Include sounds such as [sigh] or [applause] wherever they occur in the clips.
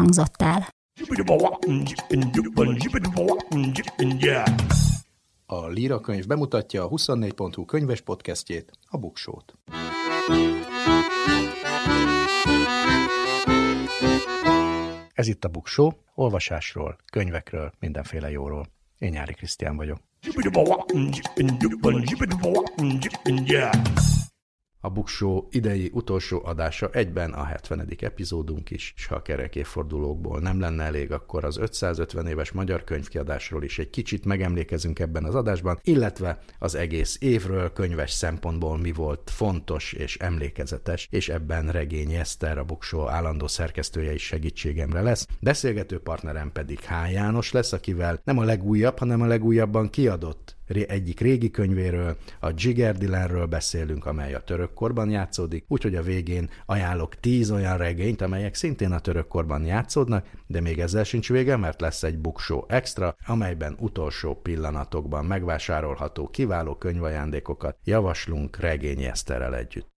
hangzott el. A Líra könyv bemutatja a 24.hu könyves podcastjét, a Buksót. Ez itt a Buksó, olvasásról, könyvekről, mindenféle jóról. Én Nyári Krisztián vagyok. A Buksó idei utolsó adása egyben a 70. epizódunk is, és ha a kerek évfordulókból nem lenne elég, akkor az 550 éves magyar könyvkiadásról is egy kicsit megemlékezünk ebben az adásban, illetve az egész évről könyves szempontból mi volt fontos és emlékezetes, és ebben Regény Eszter, a Buksó állandó szerkesztője is segítségemre lesz. Beszélgető partnerem pedig H. János lesz, akivel nem a legújabb, hanem a legújabban kiadott egyik régi könyvéről, a Jigger Dylanről beszélünk, amely a török korban játszódik, úgyhogy a végén ajánlok tíz olyan regényt, amelyek szintén a török korban játszódnak, de még ezzel sincs vége, mert lesz egy buksó extra, amelyben utolsó pillanatokban megvásárolható kiváló könyvajándékokat javaslunk regény Eszterrel együtt.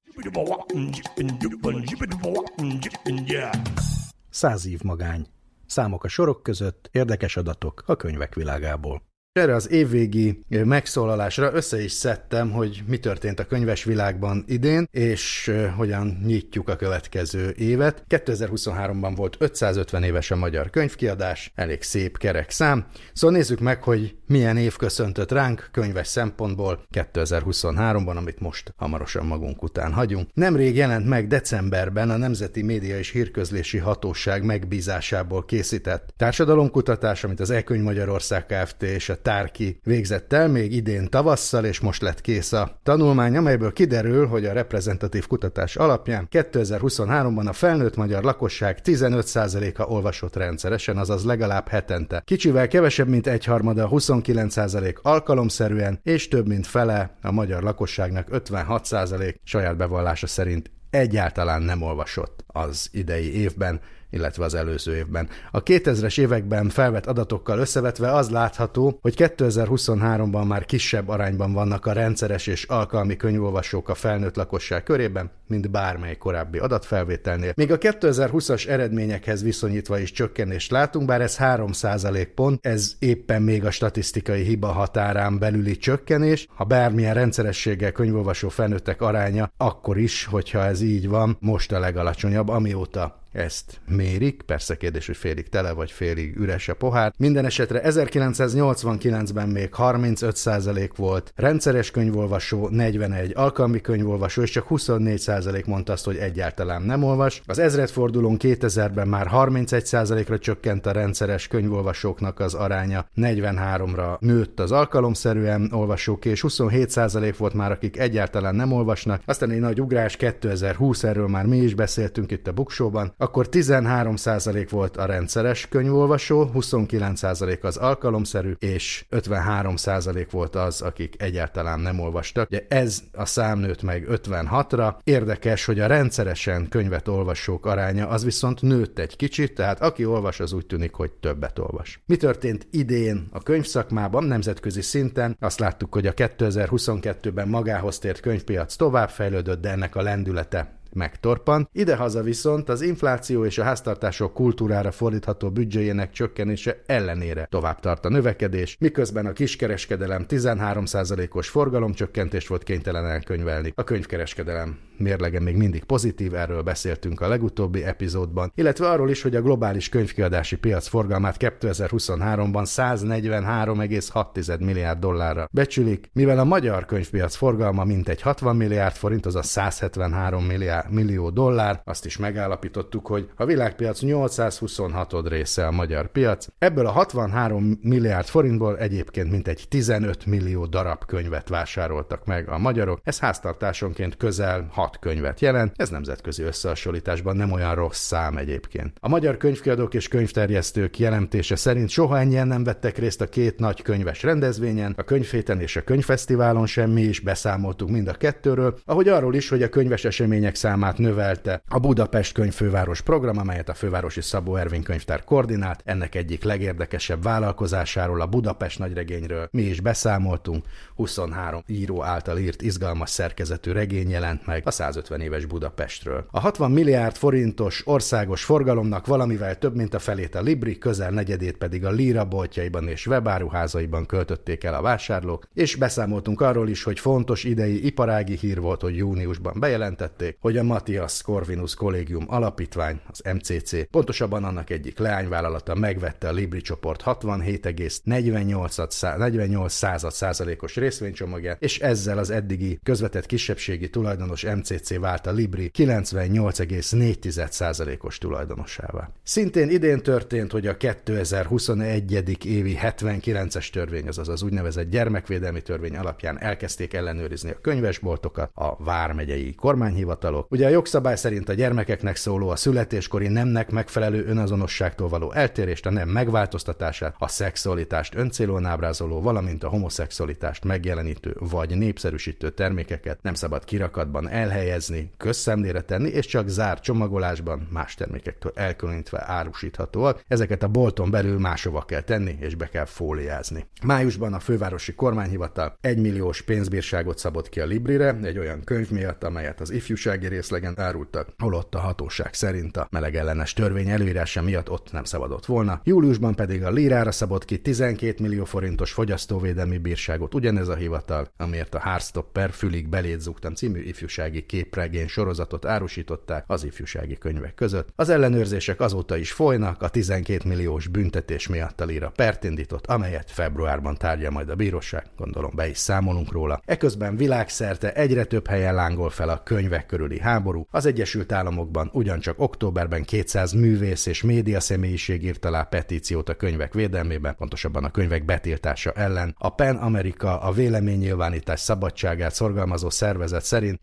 Száz év magány. Számok a sorok között, érdekes adatok a könyvek világából. Erre az évvégi megszólalásra össze is szedtem, hogy mi történt a könyves világban idén, és hogyan nyitjuk a következő évet. 2023-ban volt 550 éves a magyar könyvkiadás, elég szép kerek szám. Szóval nézzük meg, hogy milyen év köszöntött ránk könyves szempontból 2023-ban, amit most hamarosan magunk után hagyunk. Nemrég jelent meg decemberben a Nemzeti Média és Hírközlési Hatóság megbízásából készített társadalomkutatás, amit az E-könyv Magyarország Kft. és a Tárki végzett el még idén tavasszal, és most lett kész a tanulmány, amelyből kiderül, hogy a reprezentatív kutatás alapján 2023-ban a felnőtt magyar lakosság 15%-a olvasott rendszeresen, azaz legalább hetente. Kicsivel kevesebb, mint egyharmada, 29% alkalomszerűen, és több mint fele a magyar lakosságnak 56% saját bevallása szerint egyáltalán nem olvasott az idei évben illetve az előző évben. A 2000-es években felvett adatokkal összevetve az látható, hogy 2023-ban már kisebb arányban vannak a rendszeres és alkalmi könyvolvasók a felnőtt lakosság körében, mint bármely korábbi adatfelvételnél. Még a 2020-as eredményekhez viszonyítva is csökkenést látunk, bár ez 3% pont, ez éppen még a statisztikai hiba határán belüli csökkenés. Ha bármilyen rendszerességgel könyvolvasó felnőttek aránya, akkor is, hogyha ez így van, most a legalacsonyabb, amióta ezt mérik, persze kérdés, hogy félig tele vagy félig üres a pohár. Minden esetre 1989-ben még 35% volt rendszeres könyvolvasó, 41 alkalmi könyvolvasó, és csak 24% mondta azt, hogy egyáltalán nem olvas. Az ezredfordulón 2000-ben már 31%-ra csökkent a rendszeres könyvolvasóknak az aránya, 43-ra nőtt az alkalomszerűen olvasók, és 27% volt már, akik egyáltalán nem olvasnak. Aztán egy nagy ugrás 2020, erről már mi is beszéltünk itt a Buksóban, akkor 13% volt a rendszeres könyvolvasó, 29% az alkalomszerű, és 53% volt az, akik egyáltalán nem olvastak. Ugye ez a szám nőtt meg 56-ra. Érdekes, hogy a rendszeresen könyvet olvasók aránya az viszont nőtt egy kicsit, tehát aki olvas, az úgy tűnik, hogy többet olvas. Mi történt idén a könyvszakmában, nemzetközi szinten? Azt láttuk, hogy a 2022-ben magához tért könyvpiac továbbfejlődött, de ennek a lendülete megtorpan. Idehaza viszont az infláció és a háztartások kultúrára fordítható büdzséjének csökkenése ellenére tovább tart a növekedés, miközben a kiskereskedelem 13%-os forgalomcsökkentést volt kénytelen elkönyvelni. A könyvkereskedelem mérlege még mindig pozitív, erről beszéltünk a legutóbbi epizódban, illetve arról is, hogy a globális könyvkiadási piac forgalmát 2023-ban 143,6 milliárd dollárra becsülik, mivel a magyar könyvpiac forgalma mintegy 60 milliárd forint, azaz 173 milliárd millió dollár. Azt is megállapítottuk, hogy a világpiac 826 része a magyar piac. Ebből a 63 milliárd forintból egyébként mintegy 15 millió darab könyvet vásároltak meg a magyarok. Ez háztartásonként közel 6 könyvet jelent. Ez nemzetközi összehasonlításban nem olyan rossz szám egyébként. A magyar könyvkiadók és könyvterjesztők jelentése szerint soha ennyien nem vettek részt a két nagy könyves rendezvényen, a könyvhéten és a könyvfesztiválon sem mi is beszámoltunk mind a kettőről, ahogy arról is, hogy a könyves események számát növelte a Budapest könyvfőváros program, amelyet a fővárosi Szabó Ervin könyvtár koordinált. Ennek egyik legérdekesebb vállalkozásáról, a Budapest nagyregényről mi is beszámoltunk. 23 író által írt izgalmas szerkezetű regény jelent meg a 150 éves Budapestről. A 60 milliárd forintos országos forgalomnak valamivel több mint a felét a Libri, közel negyedét pedig a Lira boltjaiban és webáruházaiban költötték el a vásárlók, és beszámoltunk arról is, hogy fontos idei iparági hír volt, hogy júniusban bejelentették, hogy a Matthias Corvinus Collegium alapítvány, az MCC, pontosabban annak egyik leányvállalata megvette a Libri csoport 67,48 százalékos részvénycsomagját, és ezzel az eddigi közvetett kisebbségi tulajdonos MCC vált a Libri 98,4 százalékos tulajdonosává. Szintén idén történt, hogy a 2021. évi 79-es törvény, azaz az úgynevezett gyermekvédelmi törvény alapján elkezdték ellenőrizni a könyvesboltokat, a vármegyei kormányhivatalok. Ugye a jogszabály szerint a gyermekeknek szóló a születéskori nemnek megfelelő önazonosságtól való eltérést, a nem megváltoztatását, a szexualitást öncélon ábrázoló, valamint a homoszexualitást megjelenítő vagy népszerűsítő termékeket nem szabad kirakatban elhelyezni, közszemlére tenni, és csak zárt csomagolásban más termékektől elkülönítve árusíthatóak. Ezeket a bolton belül máshova kell tenni, és be kell fóliázni. Májusban a fővárosi kormányhivatal 1 milliós pénzbírságot szabott ki a Librire, egy olyan könyv miatt, amelyet az ifjúsági részlegen árultak, holott a hatóság szerint a melegellenes törvény előírása miatt ott nem szabadott volna. Júliusban pedig a Lirára szabott ki 12 millió forintos fogyasztóvédelmi bírságot ugyanez a hivatal, amiért a Hardstopper Fülig belét zúgtam című ifjúsági képregény sorozatot árusították az ifjúsági könyvek között. Az ellenőrzések azóta is folynak, a 12 milliós büntetés miatt a Lira pert indított, amelyet februárban tárgya majd a bíróság, gondolom be is számolunk róla. Eközben világszerte egyre több helyen lángol fel a könyvek körüli háború. Az Egyesült Államokban ugyancsak októberben 200 művész és média személyiség írt alá petíciót a könyvek védelmében, pontosabban a könyvek betiltása ellen. A PEN Amerika a véleménynyilvánítás szabadságát szorgalmazó szervezet szerint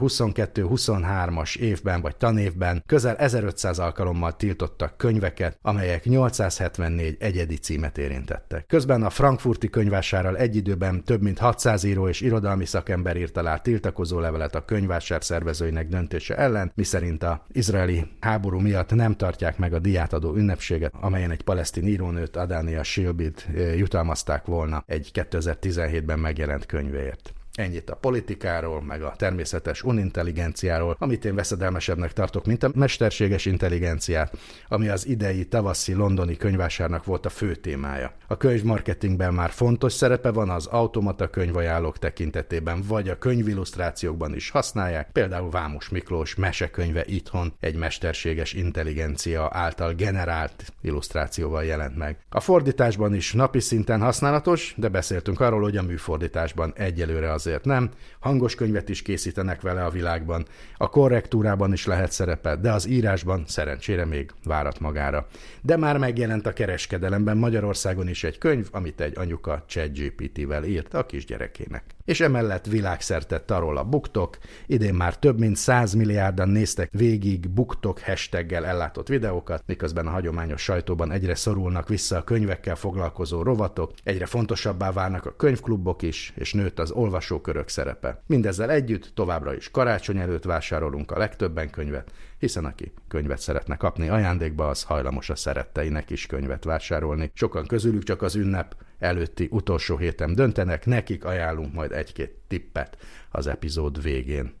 2022-23-as évben vagy tanévben közel 1500 alkalommal tiltottak könyveket, amelyek 874 egyedi címet érintettek. Közben a frankfurti könyvásárral egy időben több mint 600 író és irodalmi szakember írt alá tiltakozó levelet a könyvásár szervezőinek döntése ellen, miszerint a izraeli háború miatt nem tartják meg a diátadó ünnepséget, amelyen egy palesztin írónőt, Adania Shilbit eh, jutalmazták volna egy 2017-ben megjelent könyvéért. Ennyit a politikáról, meg a természetes unintelligenciáról, amit én veszedelmesebbnek tartok, mint a mesterséges intelligenciát, ami az idei tavaszi londoni könyvásárnak volt a fő témája. A könyvmarketingben már fontos szerepe van az automata könyvajánlók tekintetében, vagy a könyvillusztrációkban is használják, például Vámos Miklós mesekönyve itthon egy mesterséges intelligencia által generált illusztrációval jelent meg. A fordításban is napi szinten használatos, de beszéltünk arról, hogy a műfordításban egyelőre az azért nem. Hangos könyvet is készítenek vele a világban, a korrektúrában is lehet szerepe, de az írásban szerencsére még várat magára. De már megjelent a kereskedelemben Magyarországon is egy könyv, amit egy anyuka ChatGPT-vel írt a kisgyerekének. És emellett világszerte tarol a buktok, idén már több mint 100 milliárdan néztek végig buktok hashtaggel ellátott videókat, miközben a hagyományos sajtóban egyre szorulnak vissza a könyvekkel foglalkozó rovatok, egyre fontosabbá válnak a könyvklubok is, és nőtt az olvasókörök szerepe. Mindezzel együtt továbbra is karácsony előtt vásárolunk a legtöbben könyvet, hiszen aki könyvet szeretne kapni ajándékba, az hajlamos a szeretteinek is könyvet vásárolni. Sokan közülük csak az ünnep előtti utolsó héten döntenek, nekik ajánlunk majd egy-két tippet az epizód végén.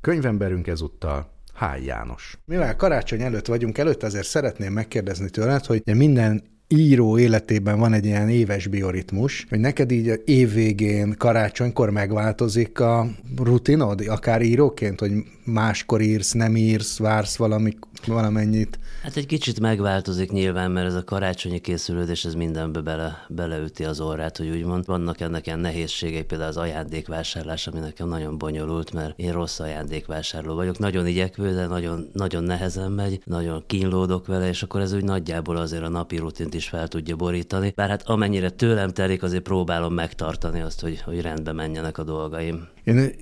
Könyvemberünk ezúttal Háj János. Mivel karácsony előtt vagyunk, előtt azért szeretném megkérdezni tőled, hogy minden író életében van egy ilyen éves bioritmus, hogy neked így évvégén, karácsonykor megváltozik a rutinod, akár íróként, hogy máskor írsz, nem írsz, vársz valami, valamennyit? Hát egy kicsit megváltozik nyilván, mert ez a karácsonyi készülődés, ez mindenbe bele, beleüti az orrát, hogy úgymond. Vannak ennek ilyen nehézségei, például az ajándékvásárlás, ami nekem nagyon bonyolult, mert én rossz ajándékvásárló vagyok. Nagyon igyekvő, de nagyon, nagyon nehezen megy, nagyon kínlódok vele, és akkor ez úgy nagyjából azért a napi rutint is fel tudja borítani. Bár hát amennyire tőlem telik, azért próbálom megtartani azt, hogy, hogy rendbe menjenek a dolgaim. Én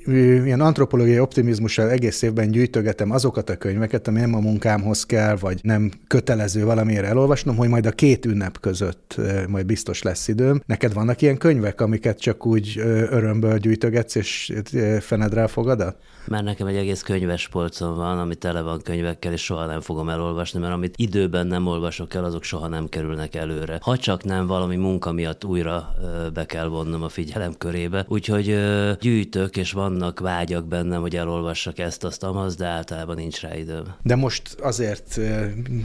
ilyen antropológiai optimizmussal egész évben gyűjtögetem azokat a könyveket, ami nem a munkámhoz kell, vagy nem kötelező valamiért elolvasnom, hogy majd a két ünnep között majd biztos lesz időm. Neked vannak ilyen könyvek, amiket csak úgy örömből gyűjtögetsz, és fenedre fogad? Már nekem egy egész könyves polcom van, ami tele van könyvekkel, és soha nem fogom elolvasni, mert amit időben nem olvasok el, azok soha nem kerülnek előre. Ha csak nem valami munka miatt újra be kell vonnom a figyelem körébe. Úgyhogy gyűjtök, és vannak vágyak bennem, hogy elolvassak ezt, azt, amaz, de általában nincs rá időm. De most azért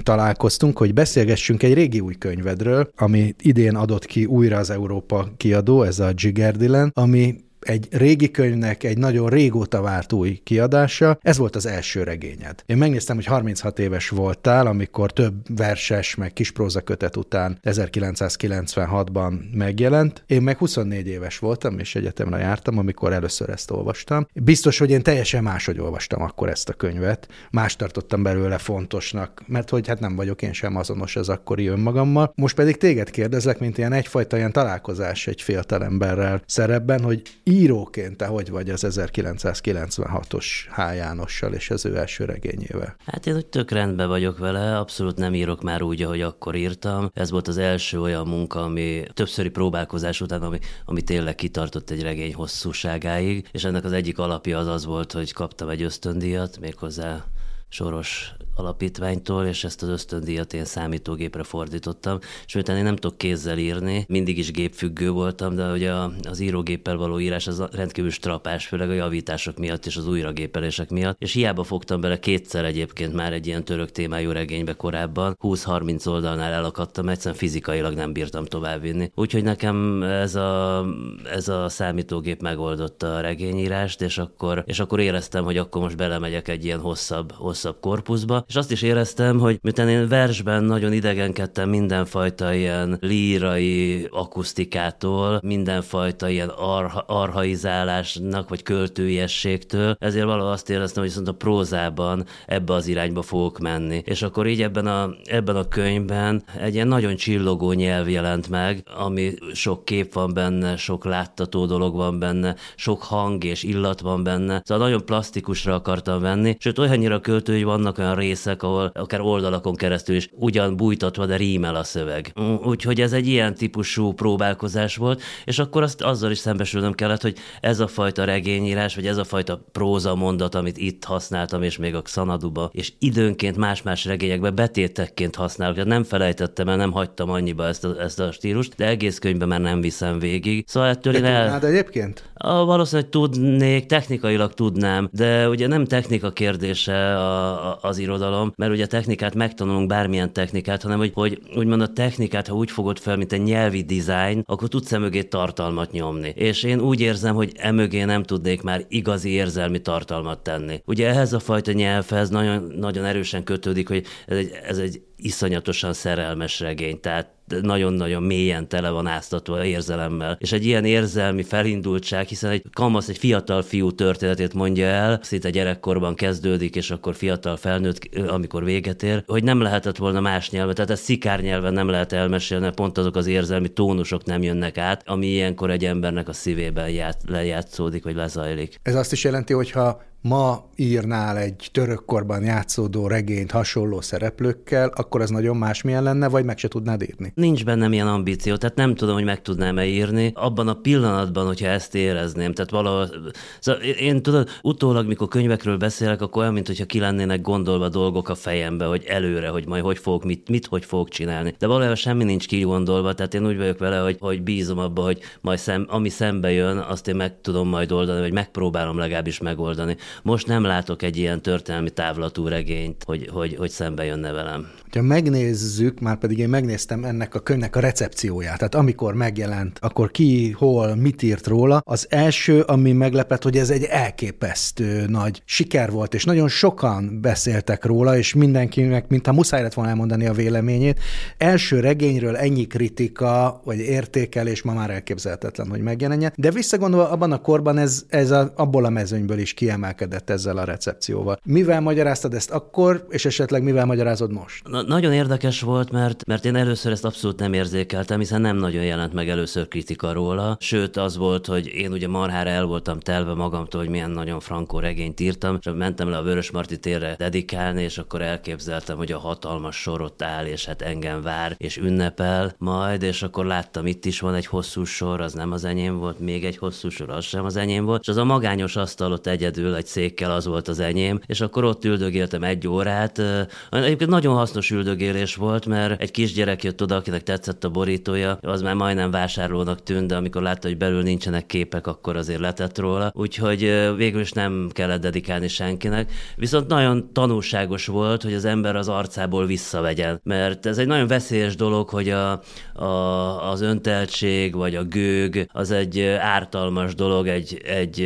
találkoztunk, hogy beszélgessünk egy régi új könyvedről, ami idén adott ki újra az Európa kiadó, ez a Gigerdilen, ami egy régi könyvnek egy nagyon régóta várt új kiadása. Ez volt az első regényed. Én megnéztem, hogy 36 éves voltál, amikor több verses, meg kispróza kötet után 1996-ban megjelent. Én meg 24 éves voltam, és egyetemre jártam, amikor először ezt olvastam. Biztos, hogy én teljesen máshogy olvastam akkor ezt a könyvet. Más tartottam belőle fontosnak, mert hogy hát nem vagyok én sem azonos az akkori önmagammal. Most pedig téged kérdezlek, mint ilyen egyfajta ilyen találkozás egy fiatalemberrel szerepben, hogy íróként te hogy vagy az 1996-os H. Jánossal és az ő első regényével? Hát én úgy tök rendben vagyok vele, abszolút nem írok már úgy, ahogy akkor írtam. Ez volt az első olyan munka, ami többszöri próbálkozás után, ami, ami tényleg kitartott egy regény hosszúságáig, és ennek az egyik alapja az az volt, hogy kaptam egy ösztöndíjat, méghozzá Soros alapítványtól, és ezt az ösztöndíjat én számítógépre fordítottam, és miután én nem tudok kézzel írni, mindig is gépfüggő voltam, de ugye az írógéppel való írás az rendkívül strapás, főleg a javítások miatt és az újragépelések miatt, és hiába fogtam bele kétszer egyébként már egy ilyen török témájú regénybe korábban, 20-30 oldalnál elakadtam, egyszerűen fizikailag nem bírtam továbbvinni. Úgyhogy nekem ez a, ez a számítógép megoldotta a regényírást, és akkor, és akkor éreztem, hogy akkor most belemegyek egy ilyen hosszabb, hosszabb korpuszba, és azt is éreztem, hogy miután én versben nagyon idegenkedtem mindenfajta ilyen lírai akusztikától, mindenfajta ilyen arha, arhaizálásnak, vagy költőiességtől, ezért valahogy azt éreztem, hogy viszont a prózában ebbe az irányba fogok menni. És akkor így ebben a, ebben a könyvben egy ilyen nagyon csillogó nyelv jelent meg, ami sok kép van benne, sok láttató dolog van benne, sok hang és illat van benne. Szóval nagyon plastikusra akartam venni, sőt olyannyira költői vannak olyan rész, részek, ahol akár oldalakon keresztül is ugyan bújtatva, de rímel a szöveg. Úgyhogy ez egy ilyen típusú próbálkozás volt, és akkor azt azzal is szembesülnöm kellett, hogy ez a fajta regényírás, vagy ez a fajta próza mondat, amit itt használtam, és még a Xanaduba, és időnként más-más regényekben betétekként használok. Tehát nem felejtettem el, nem hagytam annyiba ezt a, ezt a stílust, de egész könyvben már nem viszem végig. Szóval ettől én el... egyébként? A, valószínűleg tudnék, technikailag tudnám, de ugye nem technika kérdése a, a, az irodalom, irodalom, mert ugye a technikát megtanulunk bármilyen technikát, hanem hogy, hogy úgymond a technikát, ha úgy fogod fel, mint egy nyelvi design, akkor tudsz emögé tartalmat nyomni. És én úgy érzem, hogy emögé nem tudnék már igazi érzelmi tartalmat tenni. Ugye ehhez a fajta nyelvhez nagyon, nagyon erősen kötődik, hogy ez egy, ez egy iszonyatosan szerelmes regény, tehát nagyon-nagyon mélyen tele van áztatva érzelemmel. És egy ilyen érzelmi felindultság, hiszen egy kamasz, egy fiatal fiú történetét mondja el, szinte gyerekkorban kezdődik, és akkor fiatal felnőtt, amikor véget ér, hogy nem lehetett volna más nyelven, tehát ezt szikár nyelven nem lehet elmesélni, pont azok az érzelmi tónusok nem jönnek át, ami ilyenkor egy embernek a szívében ját, lejátszódik, vagy lezajlik. Ez azt is jelenti, hogy ha ma írnál egy törökkorban játszódó regényt hasonló szereplőkkel, akkor az nagyon másmilyen lenne, vagy meg se tudnád írni? Nincs bennem ilyen ambíció, tehát nem tudom, hogy meg tudnám-e írni. Abban a pillanatban, hogyha ezt érezném, tehát valahol... Szóval én tudod, utólag, mikor könyvekről beszélek, akkor olyan, mintha ki lennének gondolva dolgok a fejembe, hogy előre, hogy majd hogy fogok, mit, mit hogy fogok csinálni. De valójában semmi nincs kigondolva, tehát én úgy vagyok vele, hogy, hogy bízom abba, hogy majd szem, ami szembe jön, azt én meg tudom majd oldani, vagy megpróbálom legalábbis megoldani. Most nem látok egy ilyen történelmi távlatú regényt, hogy, hogy, hogy szembe jönne velem. Ha megnézzük, már pedig én megnéztem ennek a könyvnek a recepcióját, tehát amikor megjelent, akkor ki, hol, mit írt róla, az első, ami meglepett, hogy ez egy elképesztő nagy siker volt, és nagyon sokan beszéltek róla, és mindenkinek, mintha muszáj lett volna elmondani a véleményét. Első regényről ennyi kritika, vagy értékelés ma már elképzelhetetlen, hogy megjelenjen, de visszagondolva abban a korban ez, ez a, abból a mezőnyből is kiemelkedett ezzel a recepcióval. Mivel magyaráztad ezt akkor, és esetleg mivel magyarázod most? Na, nagyon érdekes volt, mert, mert én először ezt abszolút nem érzékeltem, hiszen nem nagyon jelent meg először kritika róla. Sőt, az volt, hogy én ugye marhára el voltam telve magamtól, hogy milyen nagyon frankó regényt írtam, és mentem le a Vörös Marti térre dedikálni, és akkor elképzeltem, hogy a hatalmas sor ott áll, és hát engem vár, és ünnepel majd, és akkor láttam, itt is van egy hosszú sor, az nem az enyém volt, még egy hosszú sor, az sem az enyém volt, és az a magányos asztal ott egyedül egy székkel az volt az enyém, és akkor ott üldögéltem egy órát. Egyébként nagyon hasznos üldögélés volt, mert egy kisgyerek jött oda, akinek tetszett a borítója, az már majdnem vásárlónak tűnt, de amikor látta, hogy belül nincsenek képek, akkor azért letett róla. Úgyhogy végül is nem kellett dedikálni senkinek. Viszont nagyon tanulságos volt, hogy az ember az arcából visszavegyen, mert ez egy nagyon veszélyes dolog, hogy a, a, az önteltség vagy a gőg az egy ártalmas dolog egy, egy,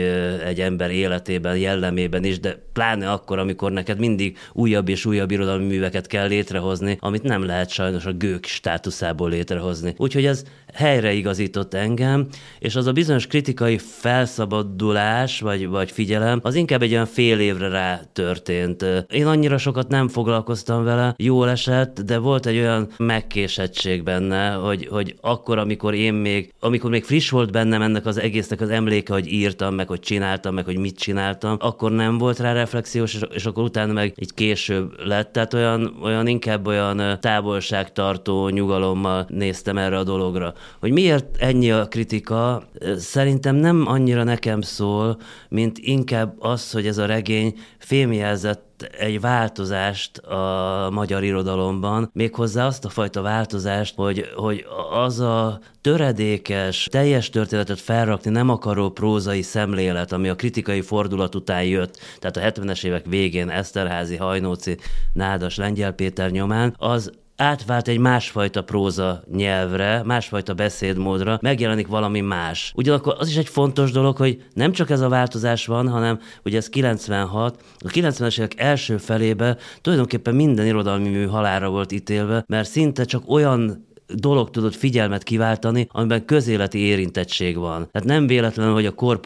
egy ember életében, jellemében is, de pláne akkor, amikor neked mindig újabb és újabb irodalmi műveket kell létrehozni, amit nem lehet sajnos a gők státuszából létrehozni. Úgyhogy ez helyreigazított engem, és az a bizonyos kritikai felszabadulás, vagy, vagy figyelem, az inkább egy olyan fél évre rá történt. Én annyira sokat nem foglalkoztam vele, jól esett, de volt egy olyan megkésettség benne, hogy, hogy akkor, amikor én még, amikor még friss volt bennem ennek az egésznek az emléke, hogy írtam, meg hogy csináltam, meg hogy mit csináltam, akkor nem volt rá reflexiós, és, és akkor utána meg így később lett. Tehát olyan, olyan inkább olyan távolságtartó nyugalommal néztem erre a dologra. Hogy miért ennyi a kritika, szerintem nem annyira nekem szól, mint inkább az, hogy ez a regény fémjelzett egy változást a magyar irodalomban, méghozzá azt a fajta változást, hogy, hogy az a töredékes, teljes történetet felrakni nem akaró prózai szemlélet, ami a kritikai fordulat után jött, tehát a 70-es évek végén Eszterházi, Hajnóci, Nádas, Lengyel Péter nyomán, az átvált egy másfajta próza nyelvre, másfajta beszédmódra, megjelenik valami más. Ugyanakkor az is egy fontos dolog, hogy nem csak ez a változás van, hanem ugye ez 96, a 90-es évek első felébe tulajdonképpen minden irodalmi mű halára volt ítélve, mert szinte csak olyan dolog tudott figyelmet kiváltani, amiben közéleti érintettség van. Tehát nem véletlen, hogy a kor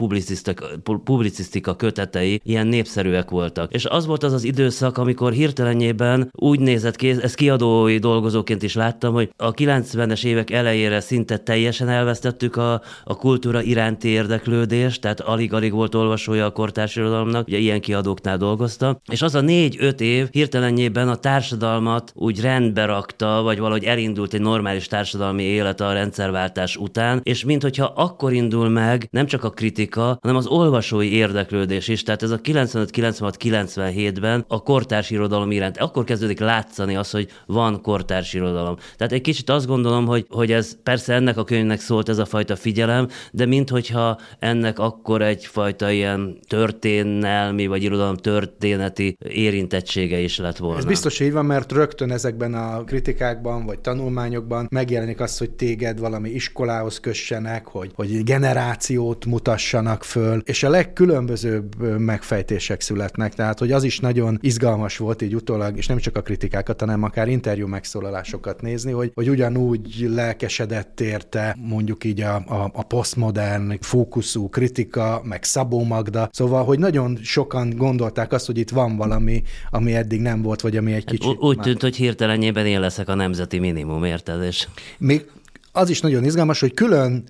publicisztika kötetei ilyen népszerűek voltak. És az volt az az időszak, amikor hirtelenjében úgy nézett ki, ezt kiadói dolgozóként is láttam, hogy a 90-es évek elejére szinte teljesen elvesztettük a, a kultúra iránti érdeklődést, tehát alig-alig volt olvasója a kortárs irodalomnak, ugye ilyen kiadóknál dolgoztam, és az a négy-öt év hirtelenjében a társadalmat úgy rendbe rakta, vagy valahogy elindult egy normális normális társadalmi élet a rendszerváltás után, és minthogyha akkor indul meg nem csak a kritika, hanem az olvasói érdeklődés is. Tehát ez a 95-96-97-ben a kortárs irodalom iránt, akkor kezdődik látszani az, hogy van kortárs irodalom. Tehát egy kicsit azt gondolom, hogy, hogy ez persze ennek a könyvnek szólt ez a fajta figyelem, de minthogyha ennek akkor egyfajta ilyen történelmi vagy irodalom történeti érintettsége is lett volna. Ez biztos így van, mert rögtön ezekben a kritikákban vagy tanulmányokban megjelenik az, hogy téged valami iskolához kössenek, hogy, hogy generációt mutassanak föl, és a legkülönbözőbb megfejtések születnek, tehát hogy az is nagyon izgalmas volt így utólag, és nem csak a kritikákat, hanem akár interjú megszólalásokat nézni, hogy, hogy ugyanúgy lelkesedett érte mondjuk így a, a, a posztmodern fókuszú kritika, meg Szabó Magda, szóval, hogy nagyon sokan gondolták azt, hogy itt van valami, ami eddig nem volt, vagy ami egy hát kicsit... Úgy tűnt, hogy hirtelenjében én leszek a nemzeti minimum, érted? És... Még az is nagyon izgalmas, hogy külön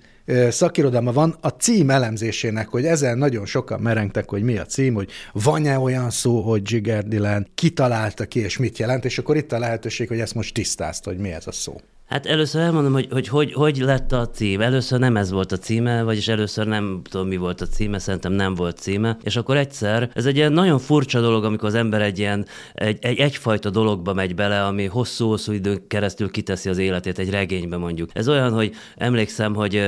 szakirodalma van a cím elemzésének, hogy ezen nagyon sokan merengtek, hogy mi a cím, hogy van-e olyan szó, hogy Jigger Dylan, kitalálta ki, és mit jelent, és akkor itt a lehetőség, hogy ezt most tisztázt, hogy mi ez a szó. Hát először elmondom, hogy hogy, hogy hogy lett a cím. Először nem ez volt a címe, vagyis először nem tudom, mi volt a címe, szerintem nem volt címe. És akkor egyszer, ez egy ilyen nagyon furcsa dolog, amikor az ember egy ilyen, egy, egy egyfajta dologba megy bele, ami hosszú-hosszú időn keresztül kiteszi az életét egy regénybe mondjuk. Ez olyan, hogy emlékszem, hogy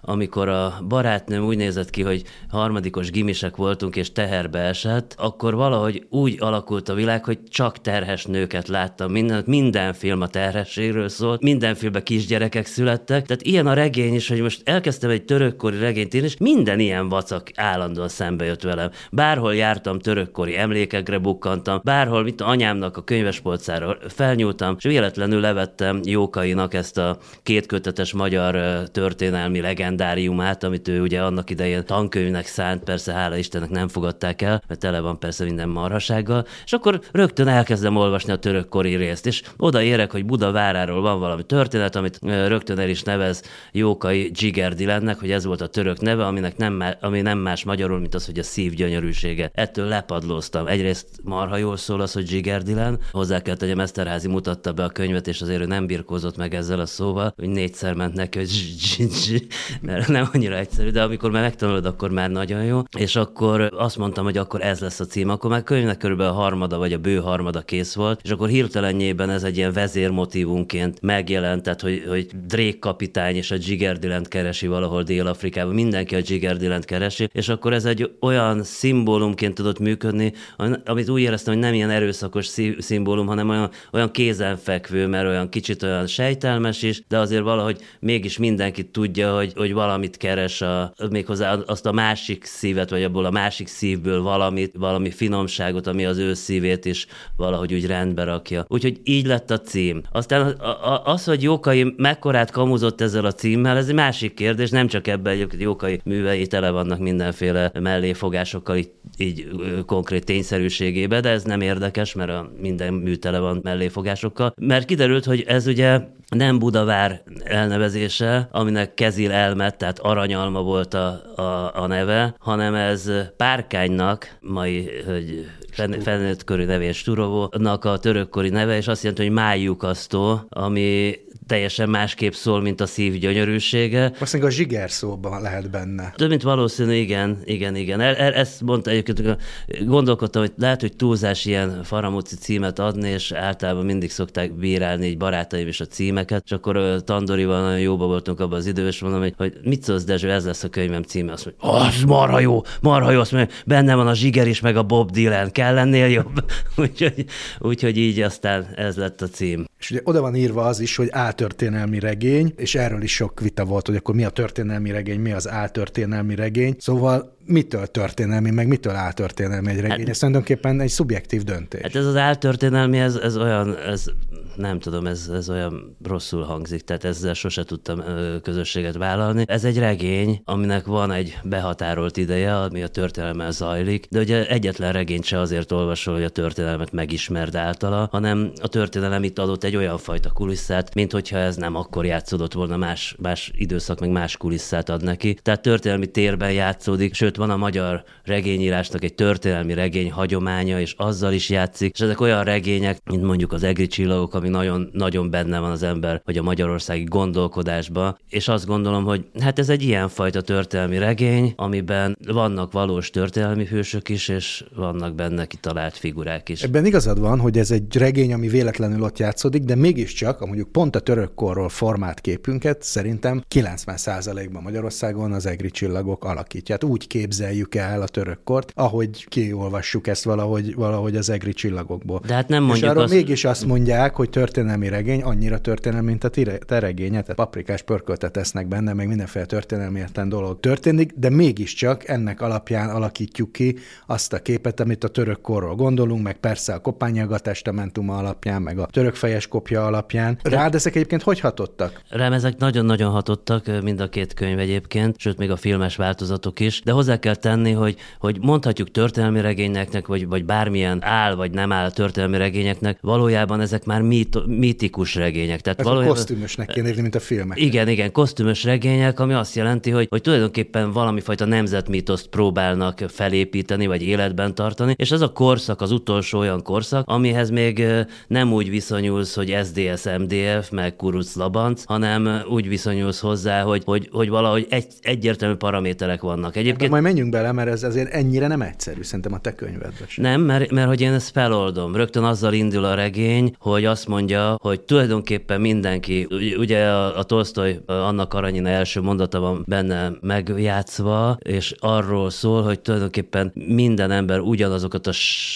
amikor a barátnőm úgy nézett ki, hogy harmadikos gimisek voltunk, és teherbe esett, akkor valahogy úgy alakult a világ, hogy csak terhes nőket láttam. Minden, minden film a terhességről szólt, minden filmben kisgyerekek születtek. Tehát ilyen a regény is, hogy most elkezdtem egy törökkori regényt írni, és minden ilyen vacak állandóan szembe jött velem. Bárhol jártam, törökkori emlékekre bukkantam, bárhol, mit anyámnak a könyvespolcára felnyúltam, és véletlenül levettem Jókainak ezt a kétkötetes magyar történelmi legendáriumát, amit ő ugye annak idején tankönyvnek szánt, persze hála Istennek nem fogadták el, mert tele van persze minden marhasággal, és akkor rögtön elkezdem olvasni a törökkori részt, és oda érek, hogy Buda váráról van valami történet, amit rögtön el is nevez Jókai Dzsigerdilennek, hogy ez volt a török neve, aminek nem, ami nem más magyarul, mint az, hogy a szív gyönyörűsége. Ettől lepadlóztam. Egyrészt marha jól szól az, hogy Dzsigerdilen, hozzá kell tegyem, Eszterházi mutatta be a könyvet, és azért ő nem birkózott meg ezzel a szóval, hogy négyszer ment neki, hogy mert nem annyira egyszerű, de amikor már megtanulod, akkor már nagyon jó. És akkor azt mondtam, hogy akkor ez lesz a cím. Akkor már könyvnek körülbelül a harmada vagy a bő harmada kész volt, és akkor hirtelenjében ez egy ilyen vezérmotívunként megjelent, tehát hogy, hogy Drake kapitány és a Jigger Dylan keresi valahol Dél-Afrikában, mindenki a Jigger Dylan keresi, és akkor ez egy olyan szimbólumként tudott működni, amit úgy éreztem, hogy nem ilyen erőszakos szimbólum, hanem olyan, olyan kézenfekvő, mert olyan kicsit olyan sejtelmes is, de azért valahogy mégis mindenki tudja, hogy, hogy valamit keres, a, méghozzá azt a másik szívet, vagy abból a másik szívből valamit, valami finomságot, ami az ő szívét is valahogy úgy rendbe rakja. Úgyhogy így lett a cím. Aztán az, hogy Jókai mekkorát kamuzott ezzel a címmel, ez egy másik kérdés, nem csak ebben egyébként Jókai művei tele vannak mindenféle melléfogásokkal, így, így konkrét tényszerűségébe, de ez nem érdekes, mert a minden mű tele van melléfogásokkal. Mert kiderült, hogy ez ugye nem Budavár elnevezése, aminek Kezil elmet, tehát aranyalma volt a, a, a neve, hanem ez Párkánynak, mai hogy felnőtt körű nevén Sturovónak a törökkori neve, és azt jelenti, hogy májukasztó, ami teljesen másképp szól, mint a szív gyönyörűsége. Azt a zsiger szóban lehet benne. Több mint valószínű, igen, igen, igen. E, e, ezt mondta egyébként, gondolkodtam, hogy lehet, hogy túlzás ilyen faramúci címet adni, és általában mindig szokták bírálni így barátaim is a címeket, és akkor Tandorival nagyon jóba voltunk abban az időben, és mondom, hogy, hogy mit szólsz, Dezső, ez lesz a könyvem címe. Azt mondja, az marha jó, marha jó, azt mondja, benne van a zsiger is, meg a Bob Dylan, kell lennél jobb. [laughs] úgyhogy, úgyhogy így aztán ez lett a cím. És ugye oda van írva az is, hogy áltörténelmi regény, és erről is sok vita volt, hogy akkor mi a történelmi regény, mi az áltörténelmi regény. Szóval mitől történelmi, meg mitől áltörténelmi egy regény? Hát, ez tulajdonképpen egy szubjektív döntés. Hát ez az áltörténelmi, ez, ez olyan, ez nem tudom, ez, ez olyan rosszul hangzik, tehát ezzel sose tudtam közösséget vállalni. Ez egy regény, aminek van egy behatárolt ideje, ami a történelemmel zajlik, de ugye egyetlen regényt se azért olvasol, hogy a történelmet megismerd általa, hanem a történelem itt adott egy olyan fajta kulisszát, mint hogyha ez nem akkor játszódott volna, más, más időszak, meg más kulisszát ad neki. Tehát történelmi térben játszódik, sőt van a magyar regényírásnak egy történelmi regény hagyománya, és azzal is játszik, és ezek olyan regények, mint mondjuk az Egri csillagok, ami nagyon, nagyon benne van az ember, vagy a magyarországi gondolkodásba, és azt gondolom, hogy hát ez egy ilyen fajta történelmi regény, amiben vannak valós történelmi hősök is, és vannak benne kitalált figurák is. Ebben igazad van, hogy ez egy regény, ami véletlenül ott játszódik, de mégiscsak, mondjuk pont a törökkorról formált képünket szerintem 90%-ban Magyarországon az egri csillagok alakítják. Úgy képzeljük el a törökkort, ahogy kiolvassuk ezt valahogy, valahogy az egri csillagokból. De hát nem mondjuk És arról azt... mégis azt mondják, hogy történelmi regény, annyira történelmi, mint a te regénye, tehát paprikás pörköltet esznek benne, meg mindenféle történelmi érten dolog történik, de mégiscsak ennek alapján alakítjuk ki azt a képet, amit a török korról gondolunk, meg persze a Kopányaga testamentuma alapján, meg a török fejes kopja alapján. Rád ezek egyébként hogy hatottak? Rám ezek nagyon-nagyon hatottak, mind a két könyv egyébként, sőt még a filmes változatok is, de hozzá kell tenni, hogy, hogy mondhatjuk történelmi regényeknek, vagy, vagy bármilyen áll vagy nem áll történelmi regényeknek, valójában ezek már mit, mítikus regények. Tehát Ez valójában, kosztümösnek kéne érni, mint a filmek. Igen, igen, kosztümös regények, ami azt jelenti, hogy, hogy tulajdonképpen valamifajta nemzetmítoszt próbálnak felépíteni, vagy életben tartani, és ez a korszak az utolsó olyan korszak, amihez még nem úgy viszonyulsz, hogy SDS, MDF, meg Kuruc Labanc, hanem úgy viszonyulsz hozzá, hogy, hogy, hogy valahogy egy, egyértelmű paraméterek vannak. Egyébként... Majd menjünk bele, mert ez azért ennyire nem egyszerű, szerintem a te könyvedben sem. Nem, mert, mert hogy én ezt feloldom. Rögtön azzal indul a regény, hogy azt mondja, hogy tulajdonképpen mindenki, ugye a, a Tolstoy annak Aranyina első mondata van benne megjátszva, és arról szól, hogy tulajdonképpen minden ember ugyanazokat a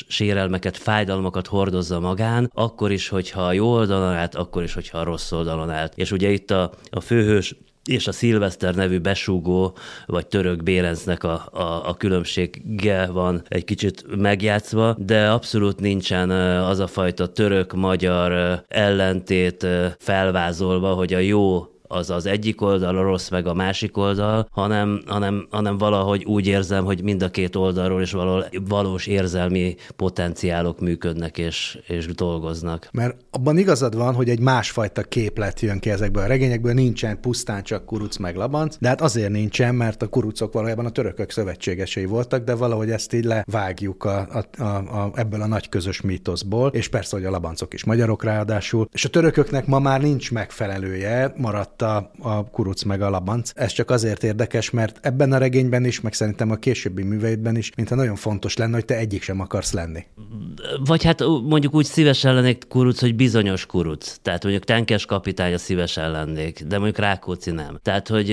sérelmeket, fájdalmakat hordozza magán, akkor is, hogyha a jó oldalon állt, akkor is, hogyha a rossz oldalon állt. És ugye itt a, a főhős és a Szilveszter nevű besúgó, vagy török Bérencnek a, a, a különbsége van egy kicsit megjátszva, de abszolút nincsen az a fajta török-magyar ellentét felvázolva, hogy a jó az az egyik oldal, a rossz meg a másik oldal, hanem, hanem, hanem valahogy úgy érzem, hogy mind a két oldalról is való, valós érzelmi potenciálok működnek és, és dolgoznak. Mert abban igazad van, hogy egy másfajta képlet jön ki ezekből a regényekből, nincsen pusztán csak kuruc meg labanc, de hát azért nincsen, mert a kurucok valójában a törökök szövetségesei voltak, de valahogy ezt így levágjuk a, a, a, a, ebből a nagy közös mítoszból, és persze, hogy a labancok is magyarok ráadásul, és a törököknek ma már nincs megfelelője, maradt a, a kuruc meg a labanc. Ez csak azért érdekes, mert ebben a regényben is, meg szerintem a későbbi műveidben is, mintha nagyon fontos lenne, hogy te egyik sem akarsz lenni. Vagy hát mondjuk úgy szívesen lennék kuruc, hogy bizonyos kuruc. Tehát mondjuk tenkes a szívesen lennék, de mondjuk Rákóczi nem. Tehát, hogy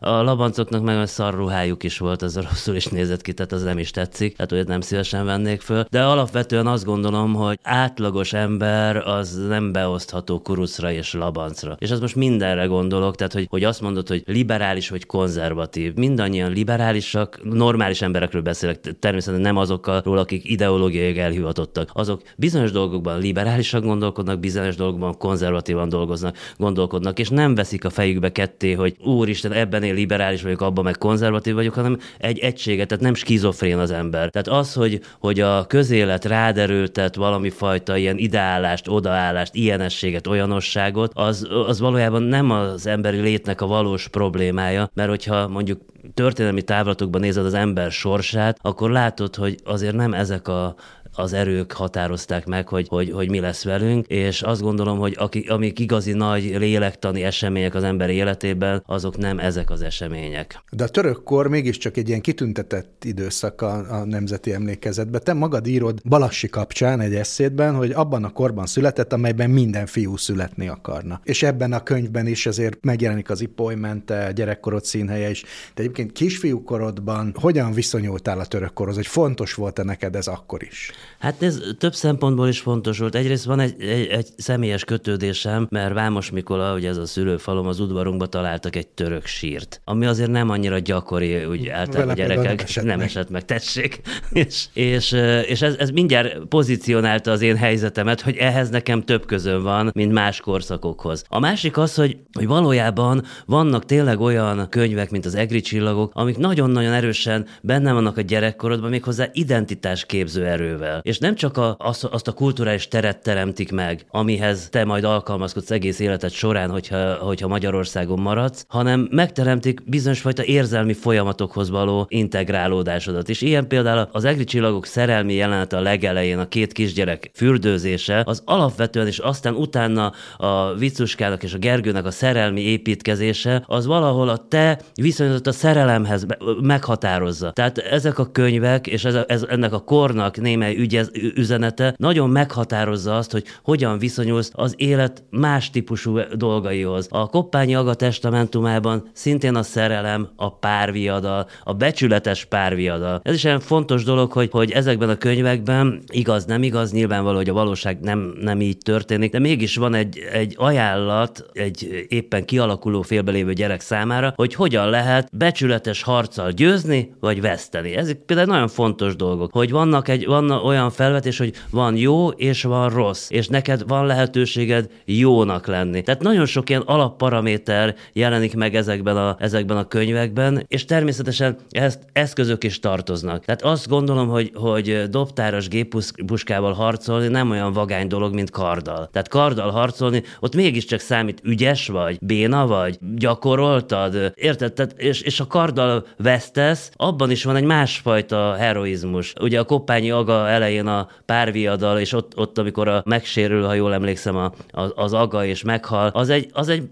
a labancoknak meg a szarruhájuk is volt, az rosszul is nézett ki, tehát az nem is tetszik, tehát hogy nem szívesen vennék föl. De alapvetően azt gondolom, hogy átlagos ember az nem beosztható kurucra és labancra. És ez most mindenre gondol gondolok, tehát hogy, hogy azt mondod, hogy liberális vagy konzervatív. Mindannyian liberálisak, normális emberekről beszélek, természetesen nem azokról, akik ideológiai elhivatottak. Azok bizonyos dolgokban liberálisak gondolkodnak, bizonyos dolgokban konzervatívan dolgoznak, gondolkodnak, és nem veszik a fejükbe ketté, hogy úristen, ebben én liberális vagyok, abban meg konzervatív vagyok, hanem egy egységet, tehát nem skizofrén az ember. Tehát az, hogy, hogy a közélet ráderőltet valami fajta ilyen ideállást, odaállást, ilyenességet, olyanosságot, az, az valójában nem az az emberi létnek a valós problémája, mert hogyha mondjuk történelmi távlatokban nézed az ember sorsát, akkor látod, hogy azért nem ezek a az erők határozták meg, hogy, hogy, hogy mi lesz velünk, és azt gondolom, hogy aki, amik igazi nagy lélektani események az ember életében, azok nem ezek az események. De a török kor mégiscsak egy ilyen kitüntetett időszak a, a nemzeti emlékezetben. Te magad írod Balassi kapcsán egy eszédben, hogy abban a korban született, amelyben minden fiú születni akarna. És ebben a könyvben is azért megjelenik az ipolymente, gyerekkorod színhelye is. De egyébként kisfiúkorodban hogyan viszonyultál a török korhoz, hogy fontos volt-e neked ez akkor is? Hát ez több szempontból is fontos volt. Egyrészt van egy, egy, egy személyes kötődésem, mert Vámos Mikola, ugye ez a szülőfalom, az udvarunkba találtak egy török sírt, ami azért nem annyira gyakori, úgy általában a gyerekek nem esett, nem meg. esett meg, tessék. [laughs] és, és, és ez, ez mindjárt pozícionálta az én helyzetemet, hogy ehhez nekem több közön van, mint más korszakokhoz. A másik az, hogy, hogy valójában vannak tényleg olyan könyvek, mint az Egri csillagok, amik nagyon-nagyon erősen benne vannak a gyerekkorodban, méghozzá identitásképző erővel el. És nem csak a, azt, azt a kulturális teret teremtik meg, amihez te majd alkalmazkodsz egész életed során, hogyha, hogyha Magyarországon maradsz, hanem megteremtik bizonyos fajta érzelmi folyamatokhoz való integrálódásodat. És ilyen például az egri csillagok szerelmi jelenete a legelején, a két kisgyerek fürdőzése, az alapvetően, és aztán utána a Vicuskának és a Gergőnek a szerelmi építkezése, az valahol a te viszonyodat a szerelemhez meghatározza. Tehát ezek a könyvek, és ez, ez ennek a kornak némely ügyez, üzenete nagyon meghatározza azt, hogy hogyan viszonyulsz az élet más típusú dolgaihoz. A Koppányi Aga testamentumában szintén a szerelem, a párviadal, a becsületes párviadal. Ez is egy fontos dolog, hogy, hogy ezekben a könyvekben igaz, nem igaz, nyilvánvaló, hogy a valóság nem, nem így történik, de mégis van egy, egy ajánlat egy éppen kialakuló félbelévő gyerek számára, hogy hogyan lehet becsületes harccal győzni, vagy veszteni. Ezek például nagyon fontos dolgok, hogy vannak egy, van olyan felvetés, hogy van jó és van rossz, és neked van lehetőséged jónak lenni. Tehát nagyon sok ilyen alapparaméter jelenik meg ezekben a, ezekben a könyvekben, és természetesen ezt eszközök is tartoznak. Tehát azt gondolom, hogy, hogy dobtáros géppuskával harcolni nem olyan vagány dolog, mint karddal. Tehát karddal harcolni, ott mégiscsak számít ügyes vagy, béna vagy, gyakoroltad, érted? Tehát, és, és a karddal vesztesz, abban is van egy másfajta heroizmus. Ugye a Koppányi Aga elején a párviadal, és ott, ott amikor a megsérül, ha jól emlékszem, a, az, az Aga és meghal, az egy, az egy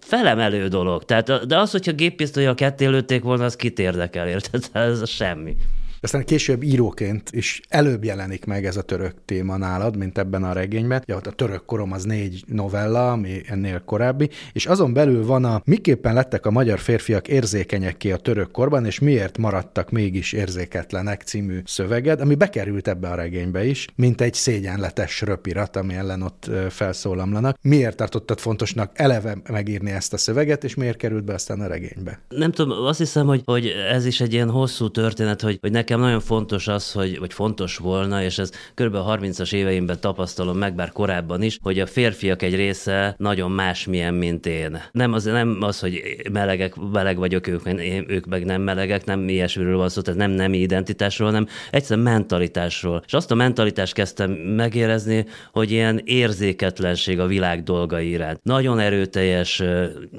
felemelő dolog. Tehát, de az, hogyha géppisztolyjal ketté lőtték volna, az kit érdekel, érted? [laughs] Ez semmi. Aztán később íróként is előbb jelenik meg ez a török téma nálad, mint ebben a regényben. Ja, a török korom az négy novella, ami ennél korábbi, és azon belül van a miképpen lettek a magyar férfiak érzékenyek ki a török korban, és miért maradtak mégis érzéketlenek című szöveged, ami bekerült ebbe a regénybe is, mint egy szégyenletes röpirat, ami ellen ott felszólamlanak. Miért tartottad fontosnak eleve megírni ezt a szöveget, és miért került be aztán a regénybe? Nem tudom, azt hiszem, hogy, hogy ez is egy ilyen hosszú történet, hogy, hogy nekem nagyon fontos az, hogy, vagy fontos volna, és ez kb. a 30-as éveimben tapasztalom meg, bár korábban is, hogy a férfiak egy része nagyon másmilyen, mint én. Nem az, nem az hogy melegek, meleg vagyok, ők, ők meg nem melegek, nem ilyesmiről van szó, tehát nem nemi identitásról, hanem egyszerűen mentalitásról. És azt a mentalitást kezdtem megérezni, hogy ilyen érzéketlenség a világ dolgai iránt. Nagyon erőteljes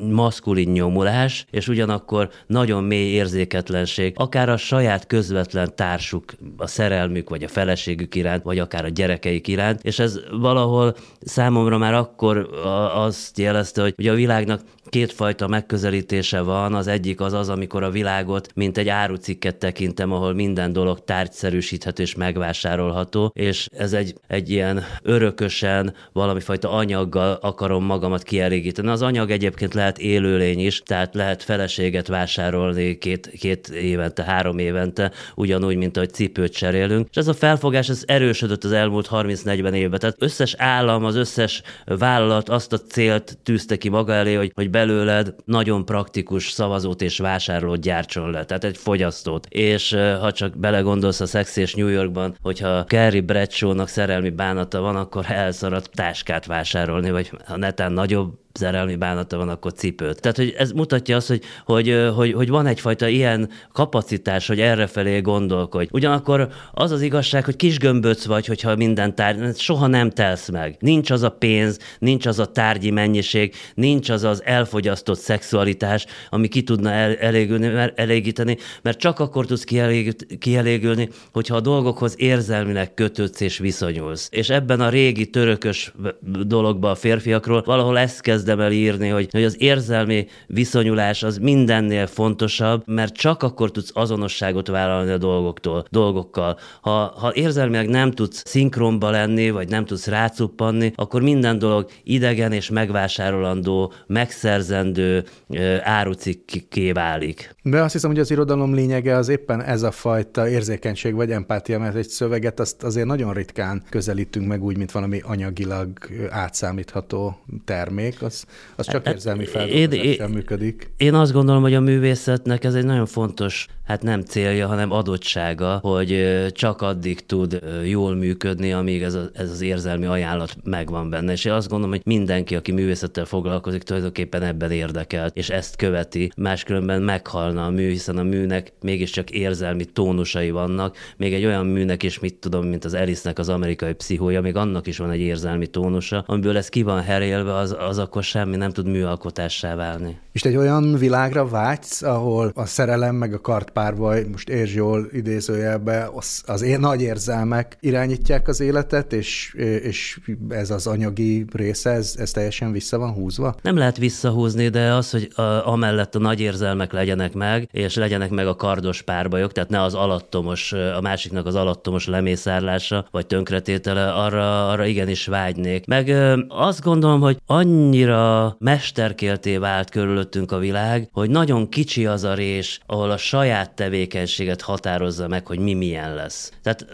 maszkulin nyomulás, és ugyanakkor nagyon mély érzéketlenség, akár a saját közvetlen egyetlen társuk, a szerelmük, vagy a feleségük iránt, vagy akár a gyerekeik iránt, és ez valahol számomra már akkor azt jelezte, hogy ugye a világnak kétfajta megközelítése van. Az egyik az az, amikor a világot, mint egy árucikket tekintem, ahol minden dolog tárgyszerűsíthető és megvásárolható, és ez egy, egy ilyen örökösen, valami fajta anyaggal akarom magamat kielégíteni. Az anyag egyébként lehet élőlény is, tehát lehet feleséget vásárolni két, két évente, három évente, ugyanúgy, mint ahogy cipőt cserélünk. És ez a felfogás ez erősödött az elmúlt 30-40 évben. Tehát összes állam, az összes vállalat azt a célt tűzte ki maga elé, hogy, hogy belőled nagyon praktikus szavazót és vásárlót gyártson le, tehát egy fogyasztót. És ha csak belegondolsz a Sex és New Yorkban, hogyha Gary Bradshaw-nak szerelmi bánata van, akkor elszarad táskát vásárolni, vagy ha netán nagyobb szerelmi bánata van, akkor cipőt. Tehát, hogy ez mutatja azt, hogy, hogy, hogy, hogy van egyfajta ilyen kapacitás, hogy errefelé gondolkodj. Ugyanakkor az az igazság, hogy kis gömböc vagy, hogyha minden tárgy, soha nem telsz meg. Nincs az a pénz, nincs az a tárgyi mennyiség, nincs az az elfogyasztott szexualitás, ami ki tudna el, elégülni, mert, elégíteni, mert csak akkor tudsz kielégülni, hogyha a dolgokhoz érzelmileg kötődsz és viszonyulsz. És ebben a régi törökös dologban a férfiakról valahol ezt kezd kezdem el írni, hogy, hogy az érzelmi viszonyulás az mindennél fontosabb, mert csak akkor tudsz azonosságot vállalni a dolgoktól, dolgokkal. Ha, ha érzelmileg nem tudsz szinkronba lenni, vagy nem tudsz rácuppanni, akkor minden dolog idegen és megvásárolandó, megszerzendő árucikké válik. De azt hiszem, hogy az irodalom lényege az éppen ez a fajta érzékenység vagy empátia, mert egy szöveget azt azért nagyon ritkán közelítünk meg úgy, mint valami anyagilag átszámítható termék az, az csak hát, érzelmi feldolgozással működik. Én azt gondolom, hogy a művészetnek ez egy nagyon fontos, hát nem célja, hanem adottsága, hogy csak addig tud jól működni, amíg ez, a, ez az érzelmi ajánlat megvan benne. És én azt gondolom, hogy mindenki, aki művészettel foglalkozik, tulajdonképpen ebben érdekelt, és ezt követi, máskülönben meghalna a mű, hiszen a műnek mégiscsak érzelmi tónusai vannak, még egy olyan műnek is, mit tudom, mint az Erisnek az amerikai pszichója, még annak is van egy érzelmi tónusa, amiből ez ki van herélve, az, az akkor semmi nem tud műalkotássá válni. És egy olyan világra vágysz, ahol a szerelem meg a kartpárbaj, most értsd jól idézőjelbe, az, az én nagy érzelmek irányítják az életet, és, és ez az anyagi része, ez, ez teljesen vissza van húzva? Nem lehet visszahúzni, de az, hogy a, amellett a nagy érzelmek legyenek meg, és legyenek meg a kardos párbajok, tehát ne az alattomos, a másiknak az alattomos lemészárlása, vagy tönkretétele, arra, arra igenis vágynék. Meg azt gondolom, hogy annyira mesterkélté vált körülöttünk a világ, hogy nagyon kicsi az a rés, ahol a saját saját tevékenységet határozza meg, hogy mi milyen lesz. Tehát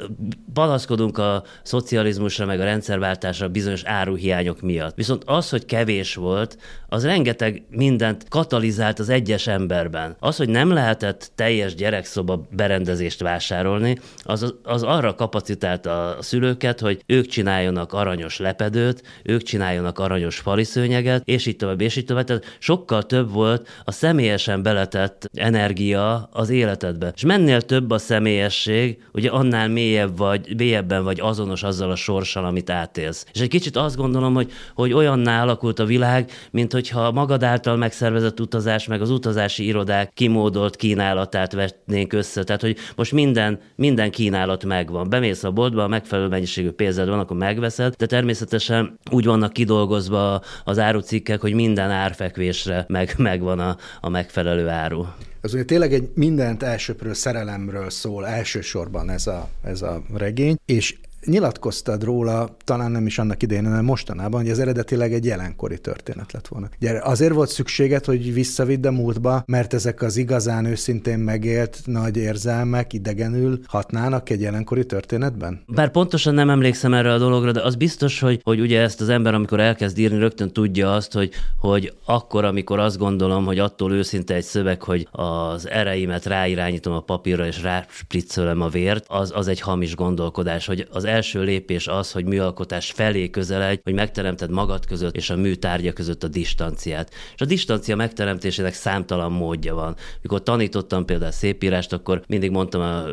panaszkodunk a szocializmusra, meg a rendszerváltásra bizonyos áruhiányok miatt. Viszont az, hogy kevés volt, az rengeteg mindent katalizált az egyes emberben. Az, hogy nem lehetett teljes gyerekszoba berendezést vásárolni, az, az arra kapacitálta a szülőket, hogy ők csináljanak aranyos lepedőt, ők csináljanak aranyos faliszőnyeget, és így tovább, és így tovább. Tehát sokkal több volt a személyesen beletett energia az életedbe. És mennél több a személyesség, ugye annál mélyebb vagy, mélyebben vagy azonos azzal a sorssal, amit átélsz. És egy kicsit azt gondolom, hogy, hogy olyanná alakult a világ, mint hogyha magad által megszervezett utazás, meg az utazási irodák kimódolt kínálatát vetnénk össze. Tehát, hogy most minden, minden kínálat megvan. Bemész a boltba, a megfelelő mennyiségű pénzed van, akkor megveszed, de természetesen úgy vannak kidolgozva az árucikkek, hogy minden árfekvésre meg, megvan a, a megfelelő áru. Az ugye tényleg egy mindent elsőprő szerelemről szól elsősorban ez a, ez a regény, és nyilatkoztad róla, talán nem is annak idején, hanem mostanában, hogy ez eredetileg egy jelenkori történet lett volna. Ugye azért volt szükséged, hogy visszavidd a múltba, mert ezek az igazán őszintén megélt nagy érzelmek idegenül hatnának egy jelenkori történetben? Bár pontosan nem emlékszem erre a dologra, de az biztos, hogy, hogy ugye ezt az ember, amikor elkezd írni, rögtön tudja azt, hogy, hogy akkor, amikor azt gondolom, hogy attól őszinte egy szöveg, hogy az ereimet ráirányítom a papírra és ráspriccölem a vért, az, az egy hamis gondolkodás, hogy az első lépés az, hogy műalkotás felé közeledj, hogy megteremted magad között és a műtárgya között a distanciát. És a distancia megteremtésének számtalan módja van. Mikor tanítottam például szépírást, akkor mindig mondtam a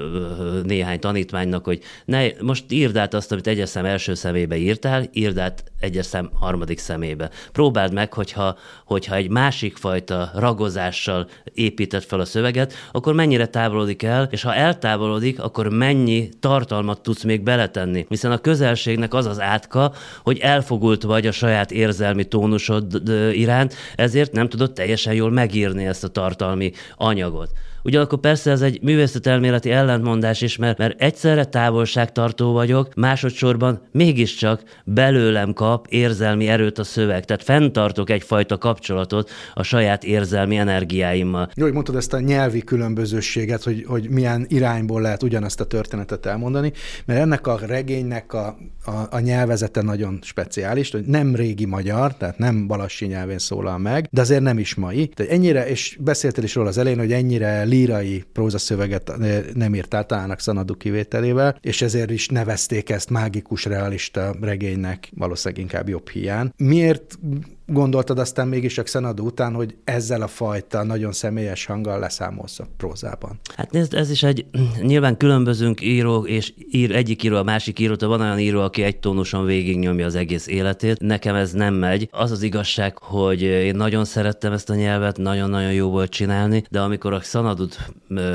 néhány tanítványnak, hogy ne, most írd át azt, amit egyes szem első szemébe írtál, írd át egyes szem harmadik szemébe. Próbáld meg, hogyha, hogyha egy másik fajta ragozással épített fel a szöveget, akkor mennyire távolodik el, és ha eltávolodik, akkor mennyi tartalmat tudsz még beletenni lenni, hiszen a közelségnek az az átka, hogy elfogult vagy a saját érzelmi tónusod iránt, ezért nem tudod teljesen jól megírni ezt a tartalmi anyagot. Ugyanakkor persze ez egy művészetelméleti ellentmondás is, mert, mert egyszerre távolságtartó vagyok, másodszorban mégiscsak belőlem kap érzelmi erőt a szöveg. Tehát fenntartok egyfajta kapcsolatot a saját érzelmi energiáimmal. Jó, hogy mondtad ezt a nyelvi különbözőséget, hogy, hogy milyen irányból lehet ugyanazt a történetet elmondani, mert ennek a regénynek a, a, a nyelvezete nagyon speciális, hogy nem régi magyar, tehát nem balassi nyelvén szólal meg, de azért nem is mai. Tehát ennyire, és beszéltél is róla az elején, hogy ennyire lírai prózaszöveget nem írt általának Szanadu kivételével, és ezért is nevezték ezt mágikus realista regénynek, valószínűleg inkább jobb hiány. Miért gondoltad aztán mégis a Xanadu után, hogy ezzel a fajta nagyon személyes hanggal leszámolsz a prózában? Hát nézd, ez is egy, nyilván különbözünk író, és ír egyik író a másik írót, van olyan író, aki egy tónuson végignyomja az egész életét. Nekem ez nem megy. Az az igazság, hogy én nagyon szerettem ezt a nyelvet, nagyon-nagyon jó volt csinálni, de amikor a Xanadut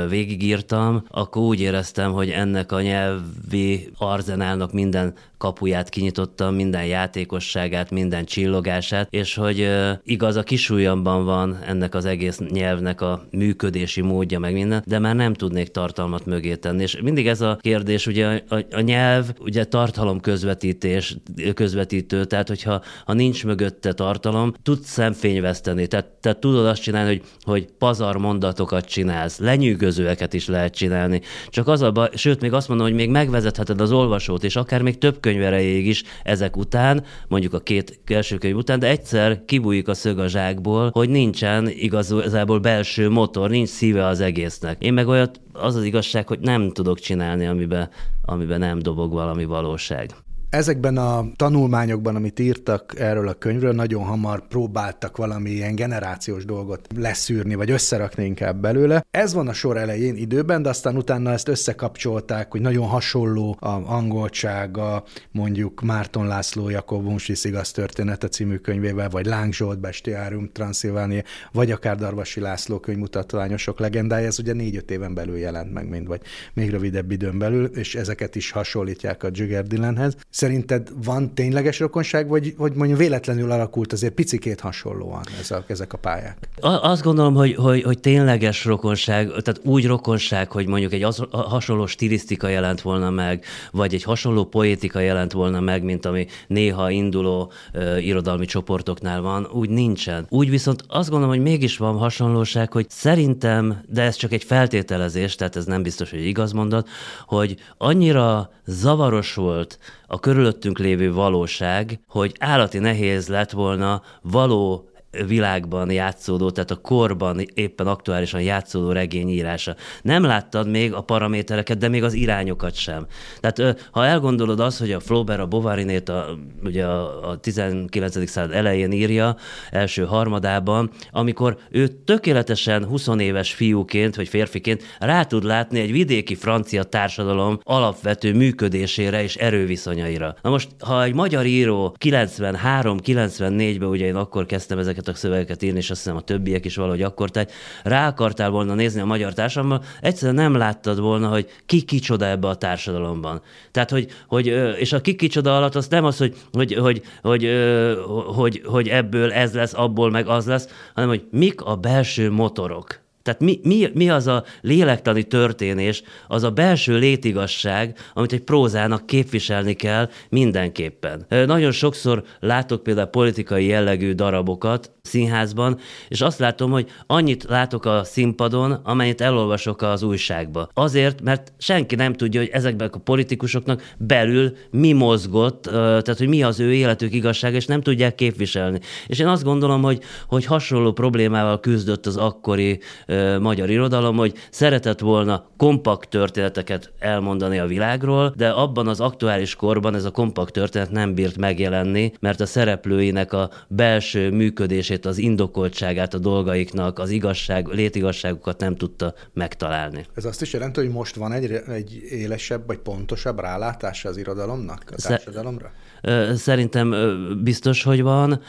végigírtam, akkor úgy éreztem, hogy ennek a nyelvi arzenálnak minden kapuját kinyitottam, minden játékosságát, minden csillogását, és hogy igaz, a kisújamban van ennek az egész nyelvnek a működési módja, meg minden, de már nem tudnék tartalmat mögé tenni. És mindig ez a kérdés, ugye a, a nyelv, ugye tartalom közvetítés, közvetítő, tehát hogyha ha nincs mögötte tartalom, tudsz szemfényveszteni, tehát, tehát tudod azt csinálni, hogy, hogy pazar mondatokat csinálsz, lenyűgözőeket is lehet csinálni. Csak az a baj, sőt, még azt mondom, hogy még megvezetheted az olvasót, és akár még több könyv erejéig is ezek után, mondjuk a két első könyv után, de egyszer kibújik a szög a zsákból, hogy nincsen igazából belső motor, nincs szíve az egésznek. Én meg olyat, az az igazság, hogy nem tudok csinálni, amiben, amiben nem dobog valami valóság. Ezekben a tanulmányokban, amit írtak erről a könyvről, nagyon hamar próbáltak valami ilyen generációs dolgot leszűrni, vagy összerakni inkább belőle. Ez van a sor elején időben, de aztán utána ezt összekapcsolták, hogy nagyon hasonló a angoltsága, mondjuk Márton László Jakob Unsis igaz története című könyvével, vagy Láng Zsolt Bestiárium Transzilvánia, vagy akár Darvasi László könyvmutatványosok legendája, ez ugye négy-öt éven belül jelent meg, mind vagy még rövidebb időn belül, és ezeket is hasonlítják a Jigger Dylanhez Szerinted van tényleges rokonság, vagy, vagy mondjuk véletlenül alakult azért picikét hasonlóan ez a, ezek a pályák? Azt gondolom, hogy, hogy, hogy tényleges rokonság, tehát úgy rokonság, hogy mondjuk egy az, hasonló stilisztika jelent volna meg, vagy egy hasonló poétika jelent volna meg, mint ami néha induló uh, irodalmi csoportoknál van, úgy nincsen. Úgy viszont azt gondolom, hogy mégis van hasonlóság, hogy szerintem, de ez csak egy feltételezés, tehát ez nem biztos, hogy igaz mondat, hogy annyira zavaros volt a körülöttünk lévő valóság, hogy állati nehéz lett volna való világban játszódó, tehát a korban éppen aktuálisan játszódó regény írása. Nem láttad még a paramétereket, de még az irányokat sem. Tehát ha elgondolod azt, hogy a Flaubert a Bovarinét a, ugye a, a 19. század elején írja, első harmadában, amikor ő tökéletesen 20 éves fiúként vagy férfiként rá tud látni egy vidéki francia társadalom alapvető működésére és erőviszonyaira. Na most, ha egy magyar író 93-94-ben, ugye én akkor kezdtem ezeket a szövegeket írni, és azt hiszem a többiek is valahogy akkor, tehát rá akartál volna nézni a magyar társadalomban, egyszerűen nem láttad volna, hogy ki kicsoda ebbe a társadalomban. Tehát, hogy, hogy és a ki kicsoda alatt az nem az, hogy, hogy, hogy, hogy, hogy, hogy ebből ez lesz, abból meg az lesz, hanem hogy mik a belső motorok. Tehát mi, mi, mi az a lélektani történés, az a belső létigasság, amit egy prózának képviselni kell mindenképpen. Nagyon sokszor látok például politikai jellegű darabokat színházban, és azt látom, hogy annyit látok a színpadon, amennyit elolvasok az újságba. Azért, mert senki nem tudja, hogy ezekben a politikusoknak belül mi mozgott, tehát hogy mi az ő életük igazság, és nem tudják képviselni. És én azt gondolom, hogy, hogy hasonló problémával küzdött az akkori magyar irodalom, hogy szeretett volna kompakt történeteket elmondani a világról, de abban az aktuális korban ez a kompakt történet nem bírt megjelenni, mert a szereplőinek a belső működését, az indokoltságát a dolgaiknak, az igazság, létigasságukat nem tudta megtalálni. Ez azt is jelenti, hogy most van egy, egy élesebb vagy pontosabb rálátása az irodalomnak, a társadalomra? Szerintem biztos, hogy van.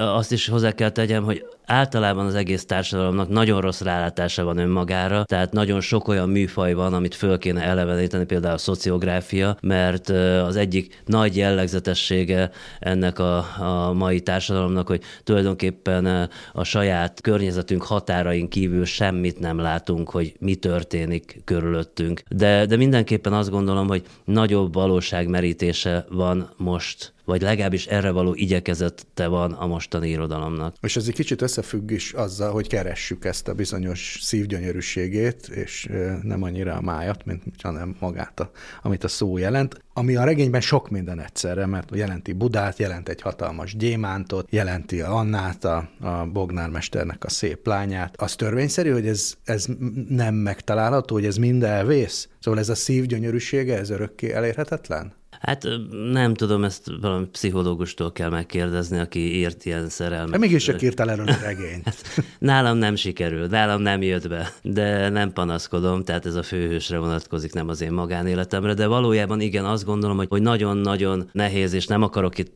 Azt is hozzá kell tegyem, hogy általában az egész társadalomnak nagyon rossz rálátása van önmagára, tehát nagyon sok olyan műfaj van, amit föl kéne eleveníteni, például a szociográfia, mert az egyik nagy jellegzetessége ennek a, a mai társadalomnak, hogy tulajdonképpen a saját környezetünk határain kívül semmit nem látunk, hogy mi történik körülöttünk. De, de mindenképpen azt gondolom, hogy nagyobb valóságmerítése van most vagy legalábbis erre való igyekezette van a mostani irodalomnak. És ez egy kicsit összefügg is azzal, hogy keressük ezt a bizonyos szívgyönyörűségét, és nem annyira a májat, mint hanem magát, a, amit a szó jelent, ami a regényben sok minden egyszerre, mert jelenti Budát, jelent egy hatalmas gyémántot, jelenti Annát, a, a Bognár mesternek a szép lányát. Az törvényszerű, hogy ez, ez nem megtalálható, hogy ez mind elvész? Szóval ez a szív gyönyörűsége, ez örökké elérhetetlen? Hát nem tudom, ezt valami pszichológustól kell megkérdezni, aki írt ilyen szerelmet. De mégis csak írtál erről a regényt. Hát, [laughs] nálam nem sikerült, nálam nem jött be, de nem panaszkodom, tehát ez a főhősre vonatkozik, nem az én magánéletemre, de valójában igen, azt gondolom, hogy, hogy nagyon-nagyon nehéz, és nem akarok itt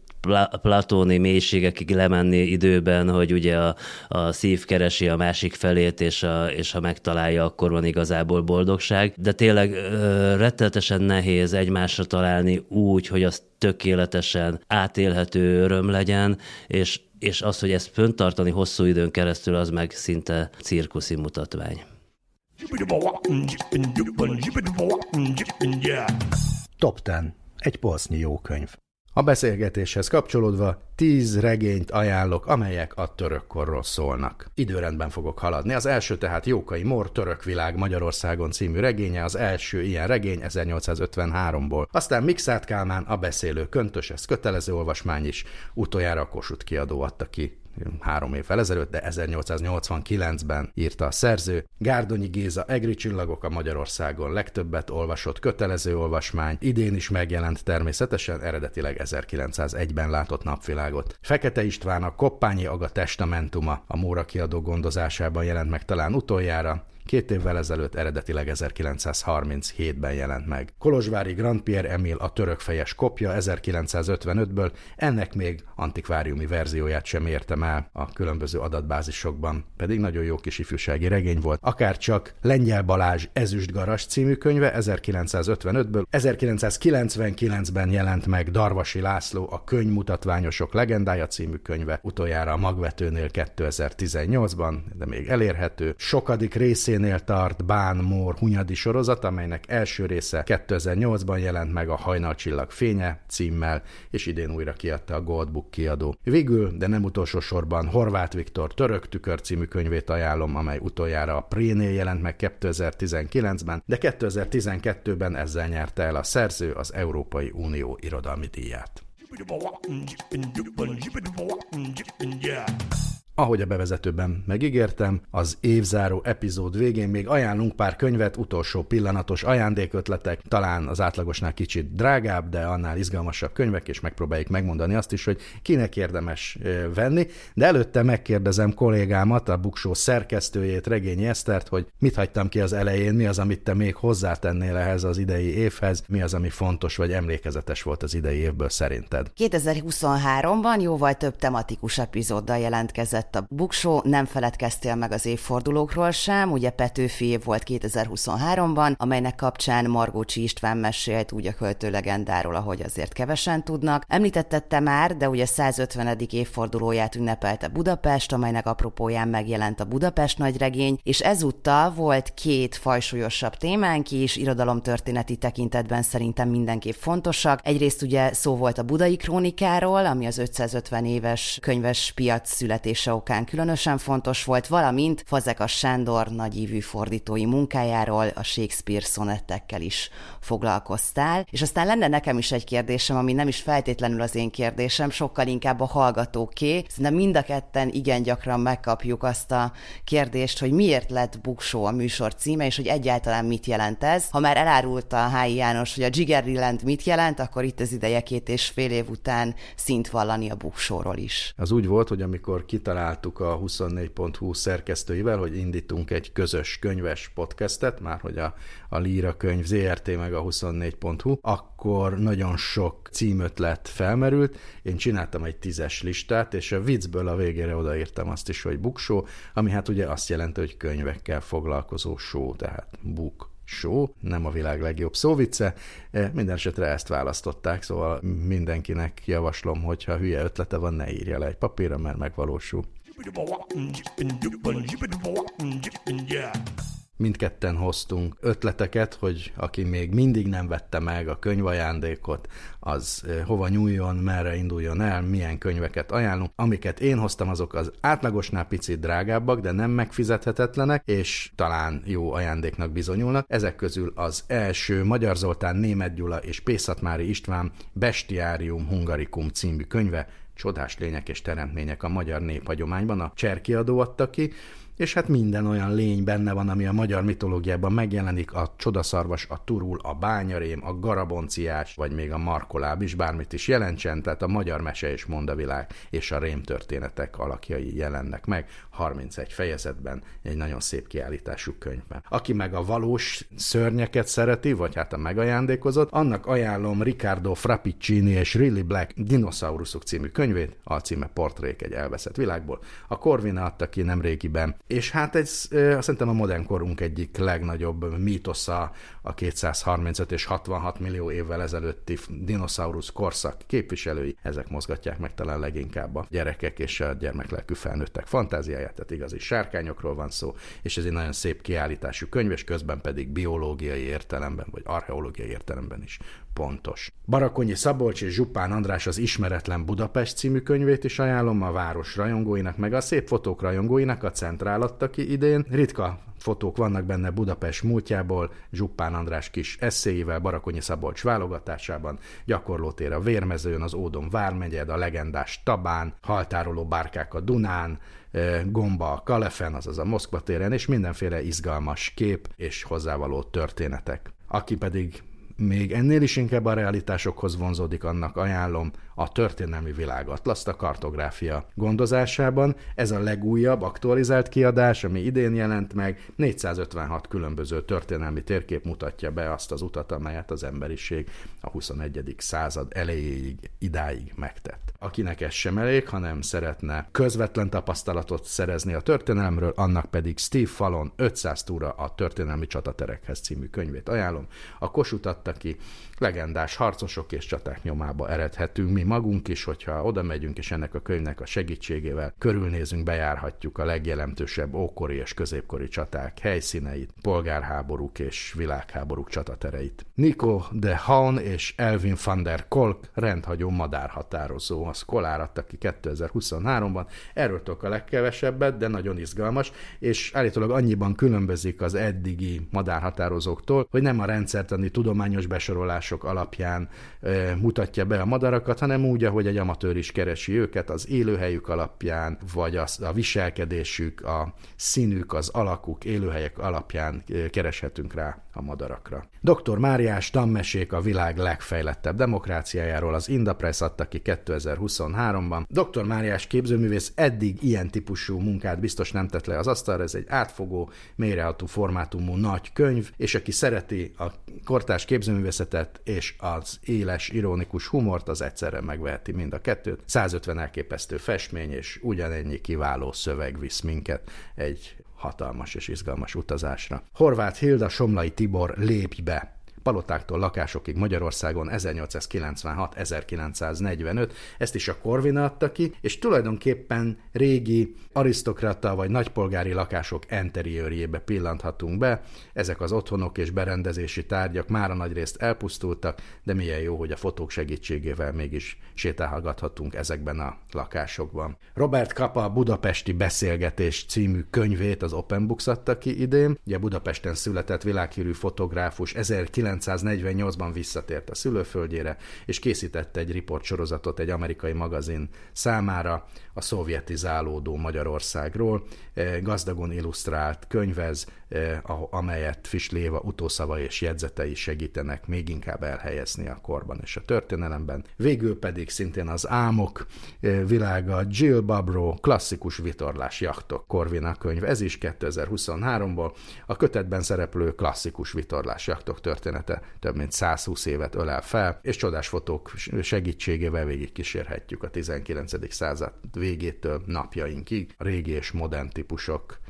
platóni mélységekig lemenni időben, hogy ugye a, a szív keresi a másik felét, és, a, és ha megtalálja, akkor van igazából boldogság. De tényleg ö, retteltesen nehéz egymásra találni úgy, hogy az tökéletesen átélhető öröm legyen, és, és az, hogy ezt föntartani hosszú időn keresztül, az meg szinte cirkuszi mutatvány. Top 10. Egy polsznyi jó könyv. A beszélgetéshez kapcsolódva tíz regényt ajánlok, amelyek a törökkorról szólnak. Időrendben fogok haladni. Az első tehát Jókai Mor Török világ Magyarországon című regénye, az első ilyen regény 1853-ból. Aztán Mixát Kálmán a beszélő köntös, ez kötelező olvasmány is, utoljára a Kossuth kiadó adta ki három évvel ezelőtt, de 1889-ben írta a szerző. Gárdonyi Géza Egri csillagok a Magyarországon legtöbbet olvasott kötelező olvasmány, idén is megjelent természetesen, eredetileg 1901-ben látott napvilágot. Fekete István a Koppányi Aga testamentuma a Móra kiadó gondozásában jelent meg talán utoljára, két évvel ezelőtt eredetileg 1937-ben jelent meg. Kolozsvári Grand Pierre Emil a törökfejes kopja 1955-ből, ennek még antikváriumi verzióját sem értem el a különböző adatbázisokban, pedig nagyon jó kis ifjúsági regény volt, akár csak Lengyel Balázs Ezüst Garas című könyve 1955-ből, 1999-ben jelent meg Darvasi László a Könyvmutatványosok legendája című könyve, utoljára a Magvetőnél 2018-ban, de még elérhető. Sokadik részénél tart Bán Mór Hunyadi sorozat, amelynek első része 2008-ban jelent meg a Hajnalcsillag fénye címmel, és idén újra kiadta a Goldbook kiadó. Végül, de nem utolsó sorban Horváth Viktor Török tükör című könyvét ajánlom, amely utoljára a Prénél jelent meg 2019-ben, de 2012-ben ezzel nyerte el a szerző az Európai Unió irodalmi díját. Ahogy a bevezetőben megígértem, az évzáró epizód végén még ajánlunk pár könyvet, utolsó pillanatos ajándékötletek, talán az átlagosnál kicsit drágább, de annál izgalmasabb könyvek, és megpróbáljuk megmondani azt is, hogy kinek érdemes venni. De előtte megkérdezem kollégámat, a Buksó szerkesztőjét, Regényi Esztert, hogy mit hagytam ki az elején, mi az, amit te még hozzátennél ehhez az idei évhez, mi az, ami fontos vagy emlékezetes volt az idei évből szerinted. 2023-ban jóval több tematikus epizóddal jelentkezett lett a buksó, nem feledkeztél meg az évfordulókról sem, ugye Petőfi év volt 2023-ban, amelynek kapcsán Margócsi István mesélt úgy a költő legendáról, ahogy azért kevesen tudnak. Említetted te már, de ugye 150. évfordulóját ünnepelte Budapest, amelynek apropóján megjelent a Budapest nagyregény, és ezúttal volt két fajsúlyosabb témánk is, irodalomtörténeti tekintetben szerintem mindenképp fontosak. Egyrészt ugye szó volt a Budai Krónikáról, ami az 550 éves könyves piac születése okán különösen fontos volt, valamint Fazekas Sándor nagyívű fordítói munkájáról, a Shakespeare szonettekkel is foglalkoztál. És aztán lenne nekem is egy kérdésem, ami nem is feltétlenül az én kérdésem, sokkal inkább a hallgatóké. Szerintem mind a ketten igen gyakran megkapjuk azt a kérdést, hogy miért lett Buksó a műsor címe, és hogy egyáltalán mit jelent ez. Ha már elárulta a Hályi János, hogy a Jiggerland mit jelent, akkor itt az ideje két és fél év után szint vallani a Buksóról is. Az úgy volt, hogy amikor kitaláltuk kitaláltuk a 24.hu szerkesztőivel, hogy indítunk egy közös könyves podcastet, már hogy a, a Líra könyv ZRT meg a 24.hu, akkor nagyon sok címötlet felmerült, én csináltam egy tízes listát, és a viccből a végére odaírtam azt is, hogy buksó, ami hát ugye azt jelenti, hogy könyvekkel foglalkozó show, tehát buk show, nem a világ legjobb szóvice. E, minden esetre ezt választották, szóval mindenkinek javaslom, hogyha hülye ötlete van, ne írja le egy papírra, mert megvalósul. Mindketten hoztunk ötleteket, hogy aki még mindig nem vette meg a könyvajándékot, az hova nyúljon, merre induljon el, milyen könyveket ajánlunk. Amiket én hoztam, azok az átlagosnál picit drágábbak, de nem megfizethetetlenek, és talán jó ajándéknak bizonyulnak. Ezek közül az első Magyar Zoltán, Német Gyula és Pészatmári István Bestiárium Hungarikum című könyve, Csodás lények és teremtmények a magyar néphagyományban, a Cserkiadó adta ki, és hát minden olyan lény benne van, ami a magyar mitológiában megjelenik, a csodaszarvas, a turul, a bányarém, a garabonciás, vagy még a markoláb is bármit is jelentsen, tehát a magyar mese és mondavilág és a rémtörténetek alakjai jelennek meg 31 fejezetben, egy nagyon szép kiállítású könyvben. Aki meg a valós szörnyeket szereti, vagy hát a megajándékozott, annak ajánlom Ricardo Frappiccini és Rilly Black Dinosaurusok című könyvét, a címe Portrék egy elveszett világból. A Corvina adta ki nemrégiben és hát ez szerintem a modern korunk egyik legnagyobb mítosza a 235 és 66 millió évvel ezelőtti dinoszaurusz korszak képviselői. Ezek mozgatják meg talán leginkább a gyerekek és a gyermeklelkű felnőttek fantáziáját, tehát igazi sárkányokról van szó, és ez egy nagyon szép kiállítású könyv, és közben pedig biológiai értelemben, vagy archeológiai értelemben is pontos. Barakonyi Szabolcs és Zsupán András az Ismeretlen Budapest című könyvét is ajánlom a város rajongóinak, meg a szép fotók rajongóinak, a Centrál adta ki idén. Ritka fotók vannak benne Budapest múltjából, Zsuppán András kis eszéivel, Barakonyi Szabolcs válogatásában, gyakorlótér a Vérmezőn, az Ódon Vármegyed, a legendás Tabán, haltároló bárkák a Dunán, Gomba a Kalefen, azaz a Moszkva téren, és mindenféle izgalmas kép és hozzávaló történetek. Aki pedig még ennél is inkább a realitásokhoz vonzódik, annak ajánlom a történelmi világatlaszt a kartográfia gondozásában. Ez a legújabb, aktualizált kiadás, ami idén jelent meg. 456 különböző történelmi térkép mutatja be azt az utat, amelyet az emberiség a 21. század elejéig, idáig megtett. Akinek ez sem elég, hanem szeretne közvetlen tapasztalatot szerezni a történelemről, annak pedig Steve Fallon 500 túra a történelmi csataterekhez című könyvét ajánlom. A Kossuth adta ki, legendás harcosok és csaták nyomába eredhetünk mi magunk is, hogyha oda megyünk, és ennek a könyvnek a segítségével körülnézünk, bejárhatjuk a legjelentősebb ókori és középkori csaták helyszíneit, polgárháborúk és világháborúk csatatereit. Nico de Haun és Elvin van der Kolk rendhagyó madárhatározó, az Kolár adta ki 2023-ban. Erről tudok a legkevesebbet, de nagyon izgalmas, és állítólag annyiban különbözik az eddigi madárhatározóktól, hogy nem a rendszertani tudományos besorolások alapján mutatja be a madarakat, hanem úgy, ahogy egy amatőr is keresi őket, az élőhelyük alapján, vagy az, a viselkedésük, a színük, az alakuk, élőhelyek alapján kereshetünk rá a madarakra. Dr. Máriás tanmesék a világ legfejlettebb demokráciájáról az Indapress adta ki 2023-ban. Dr. Máriás képzőművész eddig ilyen típusú munkát biztos nem tett le az asztalra, ez egy átfogó, mélyreható formátumú nagy könyv, és aki szereti a kortárs képzőművészetet és az éles, ironikus humort, az egyszerre megveheti mind a kettőt. 150 elképesztő festmény és ugyanennyi kiváló szöveg visz minket egy hatalmas és izgalmas utazásra. Horváth Hilda Somlai Tibor Lépj be! Palotáktól lakásokig Magyarországon 1896-1945, ezt is a Korvina adta ki, és tulajdonképpen régi arisztokrata vagy nagypolgári lakások enteriőrjébe pillanthatunk be. Ezek az otthonok és berendezési tárgyak már a nagyrészt elpusztultak, de milyen jó, hogy a fotók segítségével mégis sétálhathatunk ezekben a lakásokban. Robert Kapa Budapesti Beszélgetés című könyvét az Open Books adta ki idén. Ugye Budapesten született világhírű fotográfus 19 1948-ban visszatért a szülőföldjére, és készítette egy riportsorozatot egy amerikai magazin számára a szovjetizálódó Magyarországról. Eh, gazdagon illusztrált könyvez, amelyet Fisléva utószava és jegyzetei segítenek még inkább elhelyezni a korban és a történelemben. Végül pedig szintén az álmok eh, világa Jill Babro klasszikus vitorlás jachtok Korvina könyv. Ez is 2023-ból a kötetben szereplő klasszikus vitorlás jachtok története több mint 120 évet ölel fel, és csodás fotók segítségével végig kísérhetjük a 19. század végétől napjainkig. A régi és modern típusok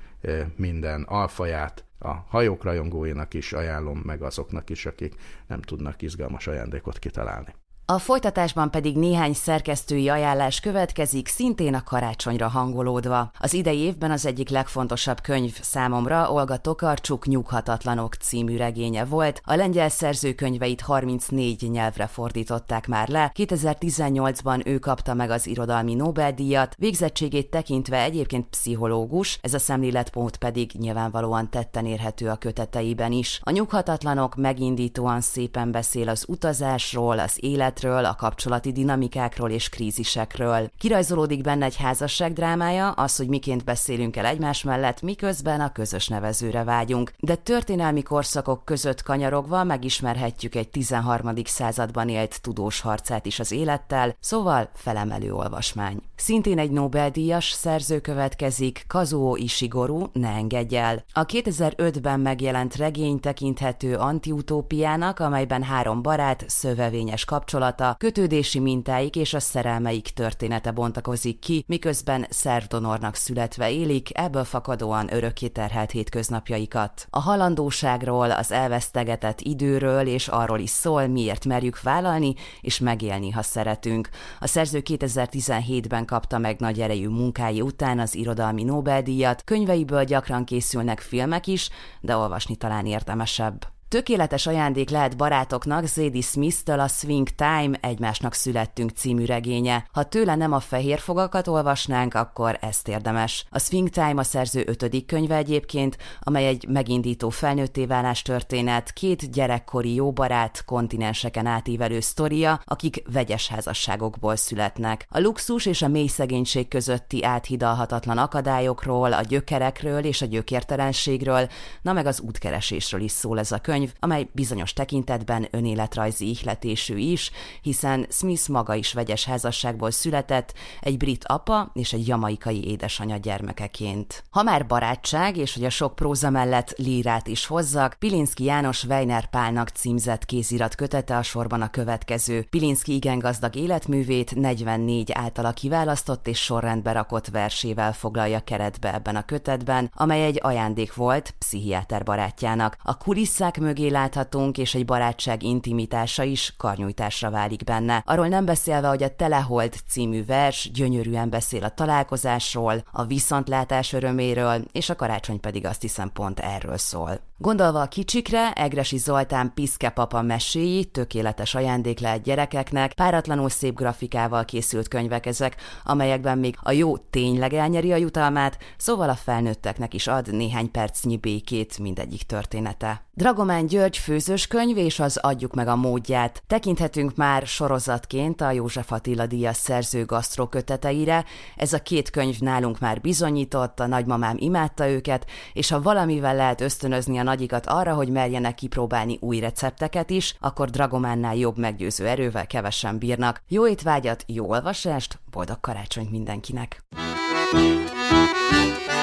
minden alfaját, a hajók rajongóinak is ajánlom, meg azoknak is, akik nem tudnak izgalmas ajándékot kitalálni. A folytatásban pedig néhány szerkesztői ajánlás következik, szintén a karácsonyra hangolódva. Az idei évben az egyik legfontosabb könyv számomra Olga Tokarcsuk Nyughatatlanok című regénye volt. A lengyel szerző könyveit 34 nyelvre fordították már le. 2018-ban ő kapta meg az irodalmi Nobel-díjat, végzettségét tekintve egyébként pszichológus, ez a szemléletmód pedig nyilvánvalóan tetten érhető a köteteiben is. A Nyughatatlanok megindítóan szépen beszél az utazásról, az élet életről, a kapcsolati dinamikákról és krízisekről. Kirajzolódik benne egy házasság drámája, az, hogy miként beszélünk el egymás mellett, miközben a közös nevezőre vágyunk. De történelmi korszakok között kanyarogva megismerhetjük egy 13. században élt tudós harcát is az élettel, szóval felemelő olvasmány. Szintén egy Nobel-díjas szerző következik, Kazuo Ishigoro, Ne engedj el. A 2005-ben megjelent regény tekinthető antiutópiának, amelyben három barát szövevényes kapcsolata, kötődési mintáik és a szerelmeik története bontakozik ki, miközben szervdonornak születve élik, ebből fakadóan örökké terhelt hétköznapjaikat. A halandóságról, az elvesztegetett időről és arról is szól, miért merjük vállalni és megélni, ha szeretünk. A szerző 2017-ben kapta meg nagy erejű munkái után az irodalmi Nobel-díjat, könyveiből gyakran készülnek filmek is, de olvasni talán érdemesebb. Tökéletes ajándék lehet barátoknak Zadie Smith-től a Swing Time Egymásnak születtünk című regénye. Ha tőle nem a fehér fogakat olvasnánk, akkor ezt érdemes. A Swing Time a szerző ötödik könyve egyébként, amely egy megindító felnőtté válás történet, két gyerekkori jó barát, kontinenseken átívelő sztoria, akik vegyes házasságokból születnek. A luxus és a mély szegénység közötti áthidalhatatlan akadályokról, a gyökerekről és a gyökértelenségről, na meg az útkeresésről is szól ez a könyv, könyv, amely bizonyos tekintetben önéletrajzi ihletésű is, hiszen Smith maga is vegyes házasságból született, egy brit apa és egy jamaikai édesanyja gyermekeként. Ha már barátság, és hogy a sok próza mellett lírát is hozzak, Pilinszki János Weiner Pálnak címzett kézirat kötete a sorban a következő. Pilinszki igen gazdag életművét 44 általa kiválasztott és sorrendbe rakott versével foglalja keretbe ebben a kötetben, amely egy ajándék volt pszichiáter barátjának. A kulisszák mögé láthatunk, és egy barátság intimitása is karnyújtásra válik benne. Arról nem beszélve, hogy a Telehold című vers gyönyörűen beszél a találkozásról, a viszontlátás öröméről, és a karácsony pedig azt hiszem pont erről szól. Gondolva a kicsikre, Egresi Zoltán Piszke papa meséi, tökéletes ajándék lehet gyerekeknek, páratlanul szép grafikával készült könyvek ezek, amelyekben még a jó tényleg elnyeri a jutalmát, szóval a felnőtteknek is ad néhány percnyi békét mindegyik története. Dragomán György főzős könyv és az Adjuk meg a módját. Tekinthetünk már sorozatként a József Attila Díjas szerző gasztró köteteire. Ez a két könyv nálunk már bizonyított, a nagymamám imádta őket, és ha valamivel lehet ösztönözni a nagyikat arra, hogy merjenek kipróbálni új recepteket is, akkor Dragománnál jobb meggyőző erővel kevesen bírnak. Jó étvágyat, jó olvasást, boldog karácsonyt mindenkinek! Thank.